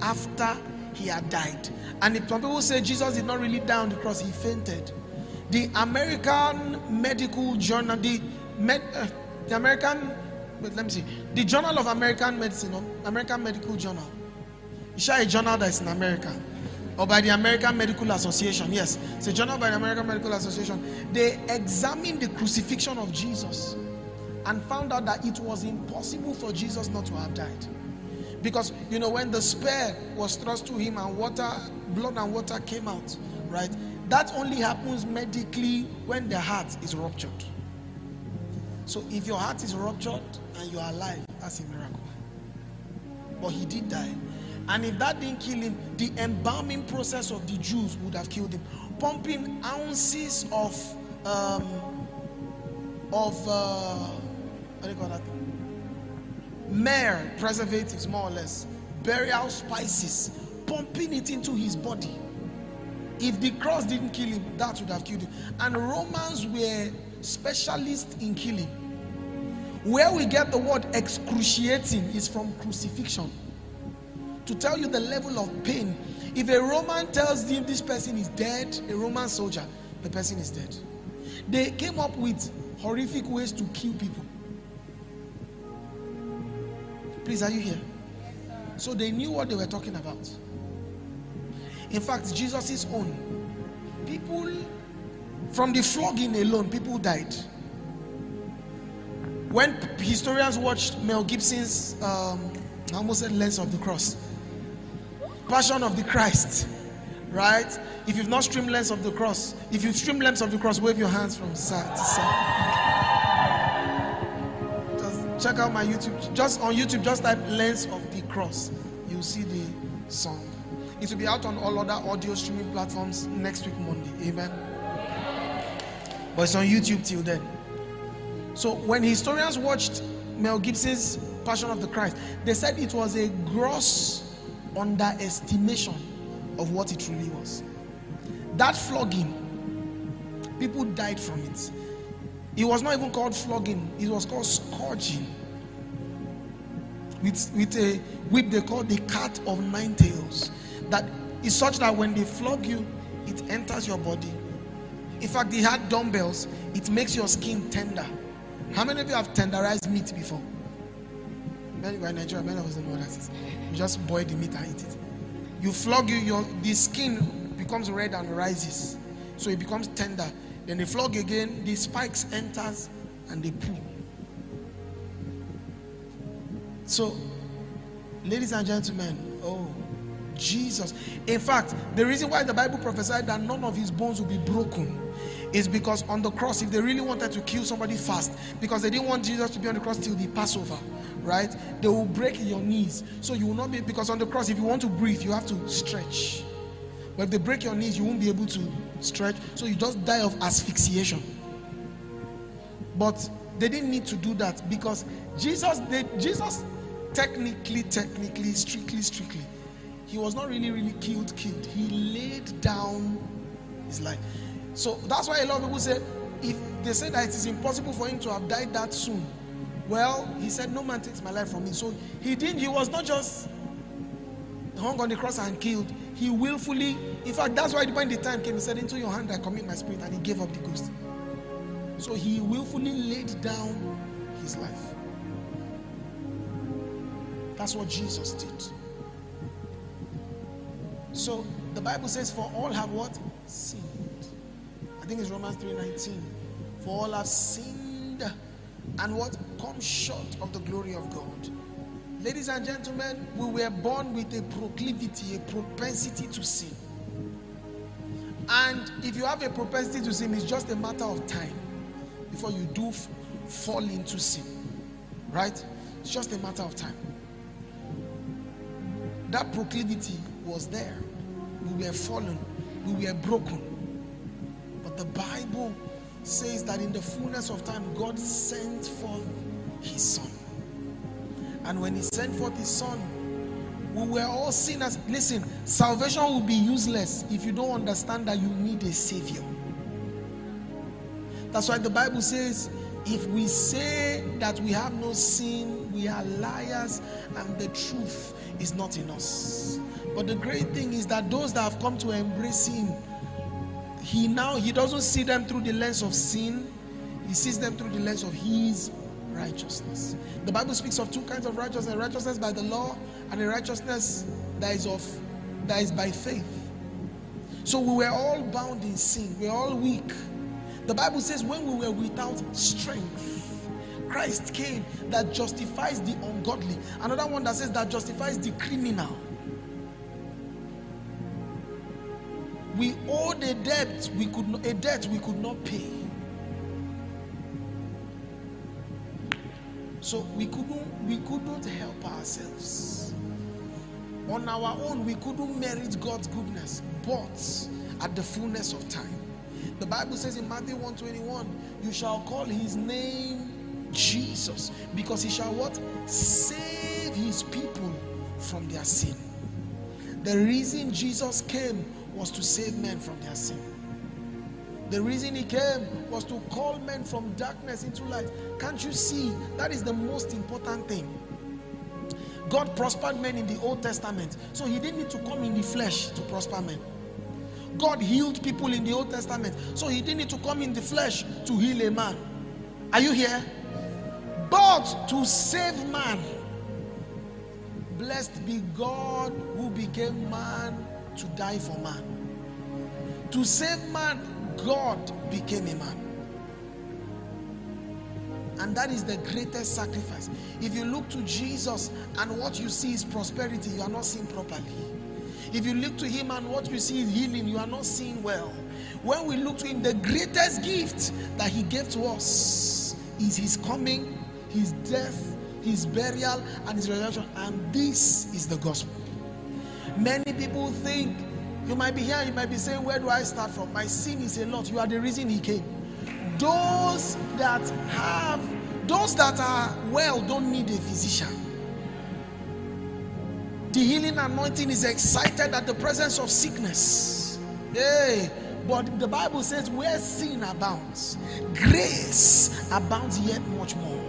after he had died. And some people say Jesus did not really die on the cross, he fainted. The American Medical Journal, the, med, uh, the American, let me see, the Journal of American Medicine, American Medical Journal. Is a journal that's in America? Or by the American Medical Association? Yes, it's a journal by the American Medical Association. They examined the crucifixion of Jesus and found out that it was impossible for Jesus not to have died. Because you know, when the spear was thrust to him and water, blood and water came out, right? That only happens medically when the heart is ruptured. So if your heart is ruptured and you are alive, that's a miracle. But he did die. And if that didn't kill him, the embalming process of the Jews would have killed him. Pumping ounces of um, of uh, what do you call that? Myrrh preservatives, more or less, burial spices, pumping it into his body. If the cross didn't kill him, that would have killed him. And Romans were specialists in killing. Where we get the word excruciating is from crucifixion. To tell you the level of pain. If a Roman tells him this person is dead, a Roman soldier, the person is dead. They came up with horrific ways to kill people. Please, are you here? So they knew what they were talking about. In fact, Jesus' own people from the flogging alone, people died. When historians watched Mel Gibson's, um, I almost said Lens of the Cross, Passion of the Christ, right? If you've not streamed Lens of the Cross, if you've streamed Lens of the Cross, wave your hands from side to side. Check out my YouTube. Just on YouTube, just type Lens of the Cross. You'll see the song. It will be out on all other audio streaming platforms next week, Monday. Amen. But it's on YouTube till then. So when historians watched Mel Gibson's Passion of the Christ, they said it was a gross underestimation of what it really was. That flogging, people died from it. It was not even called flogging, it was called scourging. With, with a whip they call the cat of nine tails. That is such that when they flog you, it enters your body. In fact, they had dumbbells, it makes your skin tender. How many of you have tenderized meat before? Many were in Nigeria, many of us don't know what that is. You just boil the meat and eat it. You flog you, your the skin becomes red and rises. So it becomes tender. Then they flog again, the spikes enters and they pull. So, ladies and gentlemen, oh, Jesus. In fact, the reason why the Bible prophesied that none of his bones will be broken is because on the cross, if they really wanted to kill somebody fast, because they didn't want Jesus to be on the cross till the Passover, right? They will break your knees. So you will not be, because on the cross, if you want to breathe, you have to stretch. But if they break your knees, you won't be able to stretch. So you just die of asphyxiation. But they didn't need to do that because Jesus, they, Jesus technically, technically, strictly, strictly, he was not really, really killed, killed. He laid down his life. So that's why a lot of people say, if they say that it is impossible for him to have died that soon, well, he said, No man takes my life from me. So he didn't, he was not just hung on the cross and killed. He willfully, in fact, that's why when the time came, he said, Into your hand I commit my spirit, and he gave up the ghost. So he willfully laid down his life. That's what Jesus did. So the Bible says, For all have what? Sinned. I think it's Romans 3:19. For all have sinned and what? Come short of the glory of God. Ladies and gentlemen, we were born with a proclivity, a propensity to sin. And if you have a propensity to sin, it's just a matter of time before you do f- fall into sin. Right? It's just a matter of time. That proclivity was there. We were fallen, we were broken. But the Bible says that in the fullness of time, God sent forth his son. And when he sent forth his son, we were all sinners. Listen, salvation will be useless if you don't understand that you need a savior. That's why the Bible says, if we say that we have no sin, we are liars, and the truth is not in us. But the great thing is that those that have come to embrace him, he now he doesn't see them through the lens of sin, he sees them through the lens of his righteousness. The Bible speaks of two kinds of righteousness: righteousness by the law and a righteousness that is of that is by faith. So we were all bound in sin, we we're all weak. The Bible says, when we were without strength, Christ came that justifies the ungodly. Another one that says that justifies the criminal. We owed a debt we could not, a debt we could not pay. So we couldn't we couldn't help ourselves. On our own, we couldn't merit God's goodness, but at the fullness of time. The Bible says in Matthew 121, you shall call his name Jesus, because he shall what? Save his people from their sin. The reason Jesus came was to save men from their sin. The reason he came was to call men from darkness into light. Can't you see? That is the most important thing. God prospered men in the Old Testament, so he didn't need to come in the flesh to prosper men. God healed people in the Old Testament, so he didn't need to come in the flesh to heal a man. Are you here? But to save man, blessed be God who became man to die for man. To save man, God became a man. And that is the greatest sacrifice. If you look to Jesus and what you see is prosperity, you are not seeing properly. If you look to Him and what you see is healing, you are not seeing well. When we look to Him, the greatest gift that He gave to us is His coming, His death, His burial, and His resurrection. And this is the gospel. Many people think you might be here, you might be saying, Where do I start from? My sin is a lot. You are the reason He came. Those that have, those that are well, don't need a physician. The healing anointing is excited at the presence of sickness. Hey, but the Bible says, where sin abounds, grace abounds yet much more.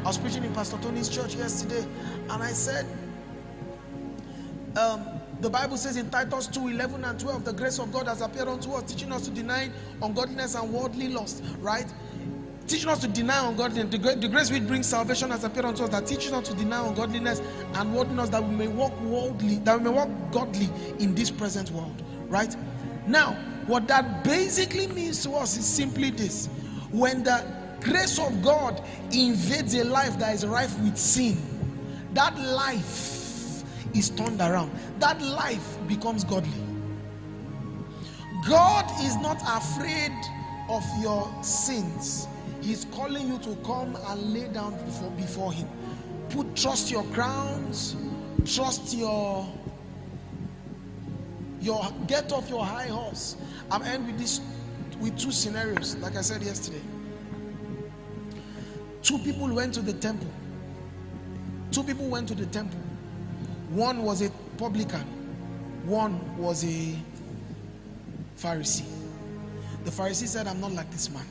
I was preaching in Pastor Tony's church yesterday, and I said, um, the Bible says in Titus 2 11 and 12, the grace of God has appeared unto us, teaching us to deny ungodliness and worldly lust, right? Teaching us to deny ungodliness. The, grace which brings salvation has appeared unto us that teaches us to deny ungodliness and worldliness that we may walk worldly, that we may walk godly in this present world, right? Now, what that basically means to us is simply this when the grace of God invades a life that is rife with sin, that life is turned around. That life becomes godly. God is not afraid of your sins. He's calling you to come and lay down before, before Him. Put trust your crowns, trust your your get off your high horse. I'm end with this with two scenarios, like I said yesterday. Two people went to the temple. Two people went to the temple. One was a publican, one was a Pharisee. The Pharisee said, I'm not like this man.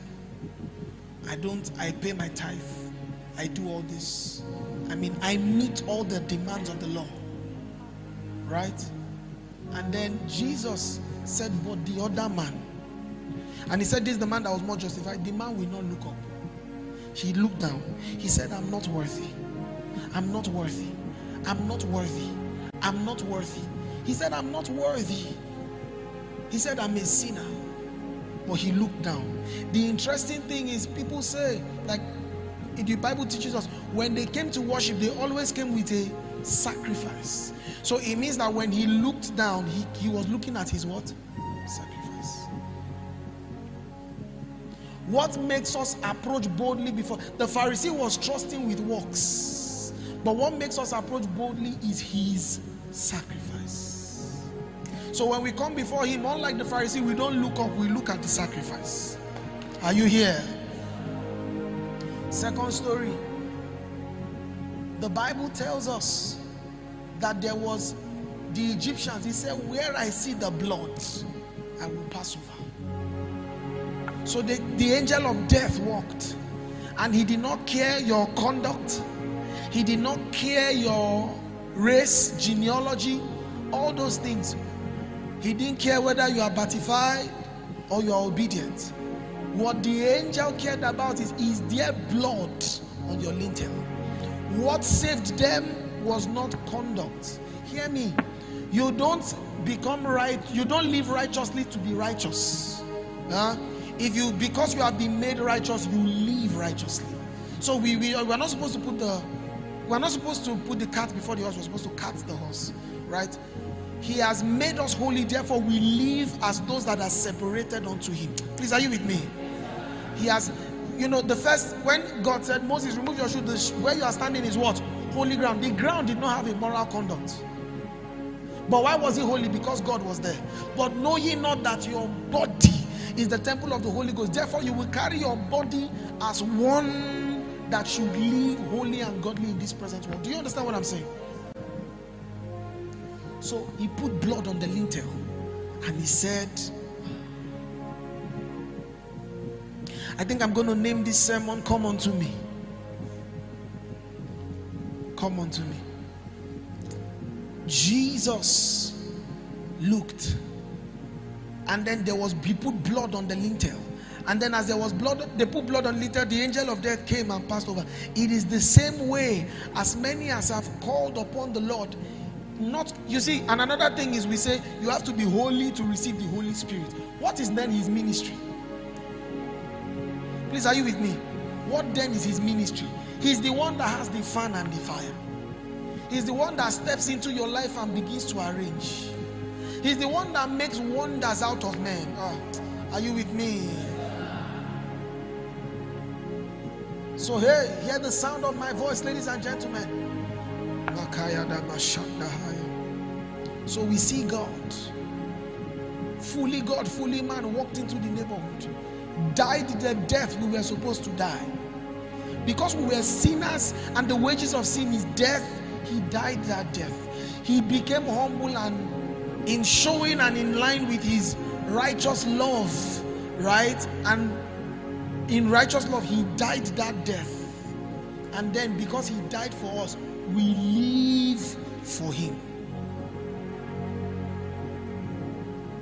I don't, I pay my tithe. I do all this. I mean, I meet all the demands of the law. Right? And then Jesus said, But the other man, and he said, This is the man that was more justified. The man will not look up. He looked down. He said, I'm not worthy. I'm not worthy. I'm not worthy. I'm not worthy. He said, I'm not worthy. He said, I'm a sinner. But he looked down. The interesting thing is, people say, like the Bible teaches us, when they came to worship, they always came with a sacrifice. So it means that when he looked down, he, he was looking at his what? Sacrifice. What makes us approach boldly before the Pharisee was trusting with works, but what makes us approach boldly is his sacrifice. So when we come before him, unlike the Pharisee, we don't look up, we look at the sacrifice. Are you here? Second story. The Bible tells us that there was the Egyptians. He said, Where I see the blood, I will pass over. So the, the angel of death walked, and he did not care your conduct, he did not care your race, genealogy, all those things. He didn't care whether you are batified or you are obedient. What the angel cared about is is there blood on your lintel? What saved them was not conduct. Hear me. You don't become right, you don't live righteously to be righteous. Huh? If you because you have been made righteous, you live righteously. So we, we are not supposed to put the we're not supposed to put the cat before the horse, we're supposed to cut the horse, right? He has made us holy, therefore we live as those that are separated unto him. Please, are you with me? He has, you know, the first when God said, Moses, remove your shoe, sh- where you are standing is what? Holy ground. The ground did not have a moral conduct. But why was it holy? Because God was there. But know ye not that your body is the temple of the Holy Ghost. Therefore, you will carry your body as one that should live holy and godly in this present world. Do you understand what I'm saying? So he put blood on the lintel and he said, I think I'm going to name this sermon Come Unto Me. Come unto me. Jesus looked, and then there was he put blood on the lintel. And then, as there was blood, they put blood on lintel, the angel of death came and passed over. It is the same way as many as have called upon the Lord. Not you see, and another thing is we say you have to be holy to receive the Holy Spirit. What is then his ministry? Please, are you with me? What then is his ministry? He's the one that has the fan and the fire. He's the one that steps into your life and begins to arrange. He's the one that makes wonders out of men. Ah, are you with me? So, hey, hear the sound of my voice, ladies and gentlemen. So, we see God, fully God, fully man, walked into the neighborhood, died the death we were supposed to die. Because we were sinners and the wages of sin is death, he died that death. He became humble and in showing and in line with his righteous love, right? And in righteous love, he died that death. And then because he died for us, we live for him.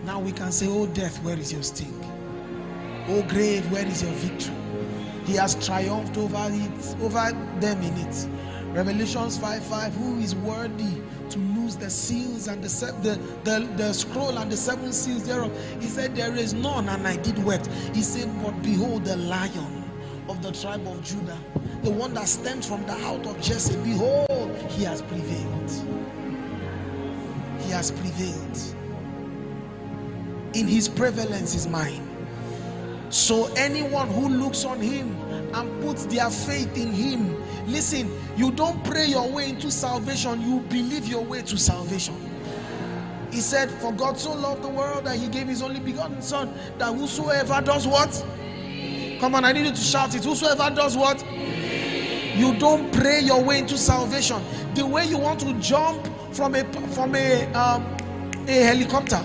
Now we can say, Oh, death, where is your sting? Oh, grave, where is your victory? He has triumphed over it, over them in it. Revelations 5 5, who is worthy to lose the seals and the, the, the, the scroll and the seven seals thereof? He said, There is none, and I did wept. He said, But behold, the lion of the tribe of Judah, the one that stems from the house of Jesse, behold, he has prevailed. He has prevailed. In his prevalence is mine. So anyone who looks on him and puts their faith in him, listen, you don't pray your way into salvation, you believe your way to salvation. He said, For God so loved the world that he gave his only begotten son, that whosoever does what? Come on, I need you to shout it. Whosoever does what? You don't pray your way into salvation. The way you want to jump from a from a um, a helicopter,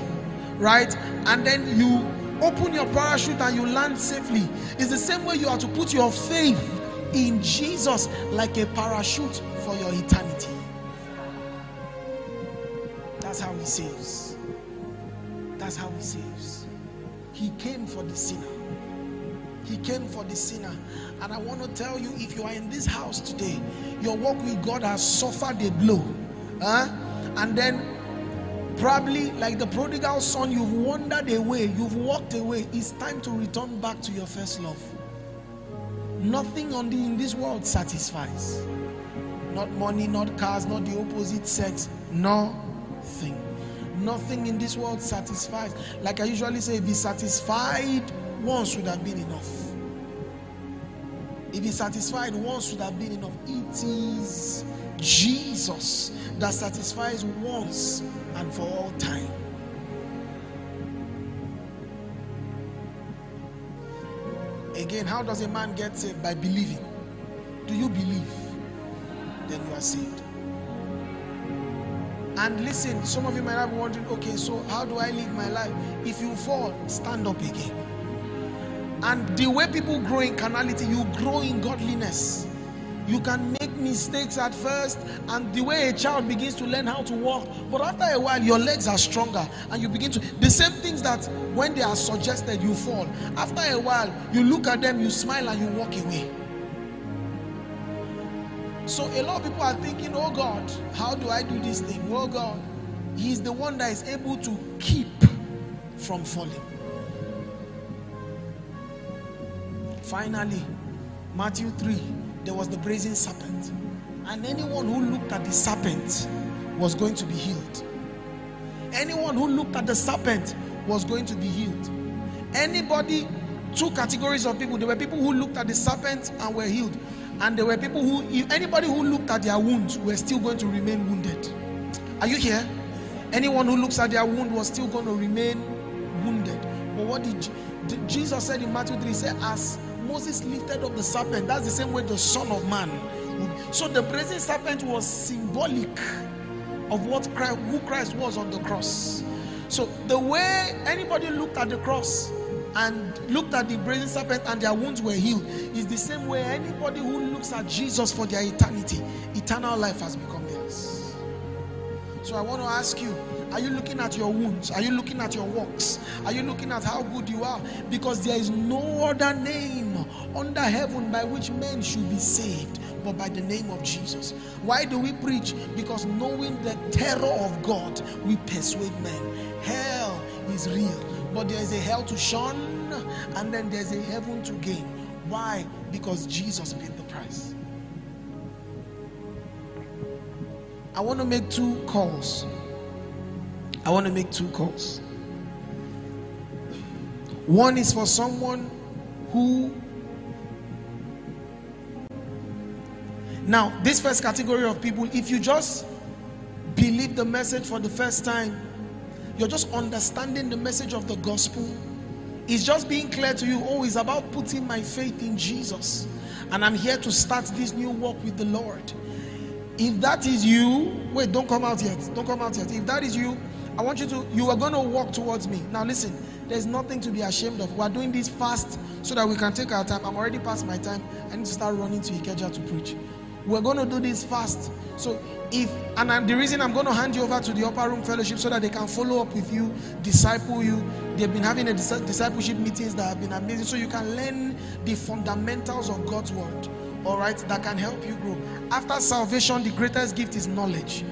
right? And then you open your parachute and you land safely. It's the same way you are to put your faith in Jesus like a parachute for your eternity. That's how he saves. That's how he saves. He came for the sinner. He came for the sinner. And I want to tell you if you are in this house today, your walk with God has suffered a blow. Huh? And then Probably like the prodigal son, you've wandered away, you've walked away. It's time to return back to your first love. Nothing on the, in this world satisfies. Not money, not cars, not the opposite sex. Nothing. Nothing in this world satisfies. Like I usually say, be satisfied once would have been enough. If he's satisfied once would have been enough. It is Jesus that satisfies once and for all time. Again, how does a man get saved? By believing. Do you believe? Then you are saved. And listen, some of you might have wondering, okay, so how do I live my life? If you fall, stand up again. And the way people grow in carnality, you grow in godliness. You can make mistakes at first, and the way a child begins to learn how to walk, but after a while, your legs are stronger, and you begin to the same things that when they are suggested, you fall. After a while, you look at them, you smile, and you walk away. So a lot of people are thinking, oh God, how do I do this thing? Oh God, He's the one that is able to keep from falling. Finally, Matthew 3, there was the brazen serpent. And anyone who looked at the serpent was going to be healed. Anyone who looked at the serpent was going to be healed. Anybody, two categories of people. There were people who looked at the serpent and were healed. And there were people who, if anybody who looked at their wounds, were still going to remain wounded. Are you here? Anyone who looks at their wound was still going to remain wounded. But what did Jesus said in Matthew 3? He said, As Moses lifted up the serpent, that's the same way the Son of Man. So the brazen serpent was symbolic of what Christ, who Christ was on the cross. So the way anybody looked at the cross and looked at the brazen serpent and their wounds were healed is the same way anybody who looks at Jesus for their eternity, eternal life has become theirs. So I want to ask you are you looking at your wounds? Are you looking at your works? Are you looking at how good you are? Because there is no other name under heaven by which men should be saved but by the name of Jesus. Why do we preach? Because knowing the terror of God, we persuade men. Hell is real, but there is a hell to shun and then there's a heaven to gain. Why? Because Jesus paid the price. I want to make two calls. I want to make two calls. One is for someone who Now, this first category of people, if you just believe the message for the first time, you're just understanding the message of the gospel. It's just being clear to you, oh, it's about putting my faith in Jesus. And I'm here to start this new walk with the Lord. If that is you, wait, don't come out yet. Don't come out yet. If that is you, I want you to, you are going to walk towards me. Now, listen, there's nothing to be ashamed of. We're doing this fast so that we can take our time. I'm already past my time. I need to start running to Ikeja to preach. We're going to do this fast. So, if, and the reason I'm going to hand you over to the upper room fellowship so that they can follow up with you, disciple you. They've been having a discipleship meetings that have been amazing. So, you can learn the fundamentals of God's word, all right, that can help you grow. After salvation, the greatest gift is knowledge.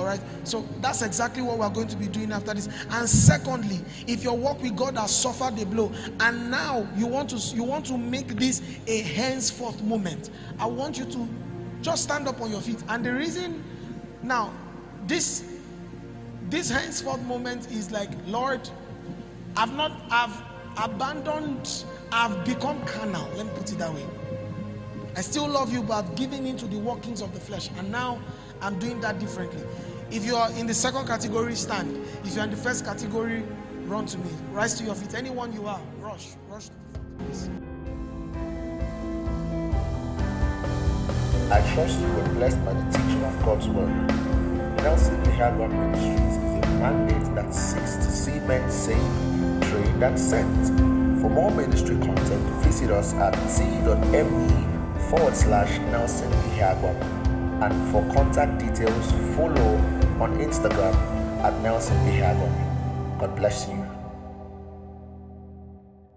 All right. So that's exactly what we're going to be doing after this. And secondly, if your walk with God has suffered a blow and now you want to you want to make this a henceforth moment, I want you to just stand up on your feet. And the reason now this this henceforth moment is like, Lord, I've not I've abandoned, I've become carnal. Let me put it that way. I still love you, but I've given into the workings of the flesh. And now I'm doing that differently. If you are in the second category, stand. If you're in the first category, run to me. Rise to your feet. Anyone you are, rush. Rush to the please.
I trust you were blessed by the teaching of God's Word. Nelson Iheagwam Ministries is a mandate that seeks to see men saved, trained, and sent. For more ministry content, visit us at t.me forward slash Nelson Iheagwam and for contact details follow on Instagram at Nelson Behagon. God bless you.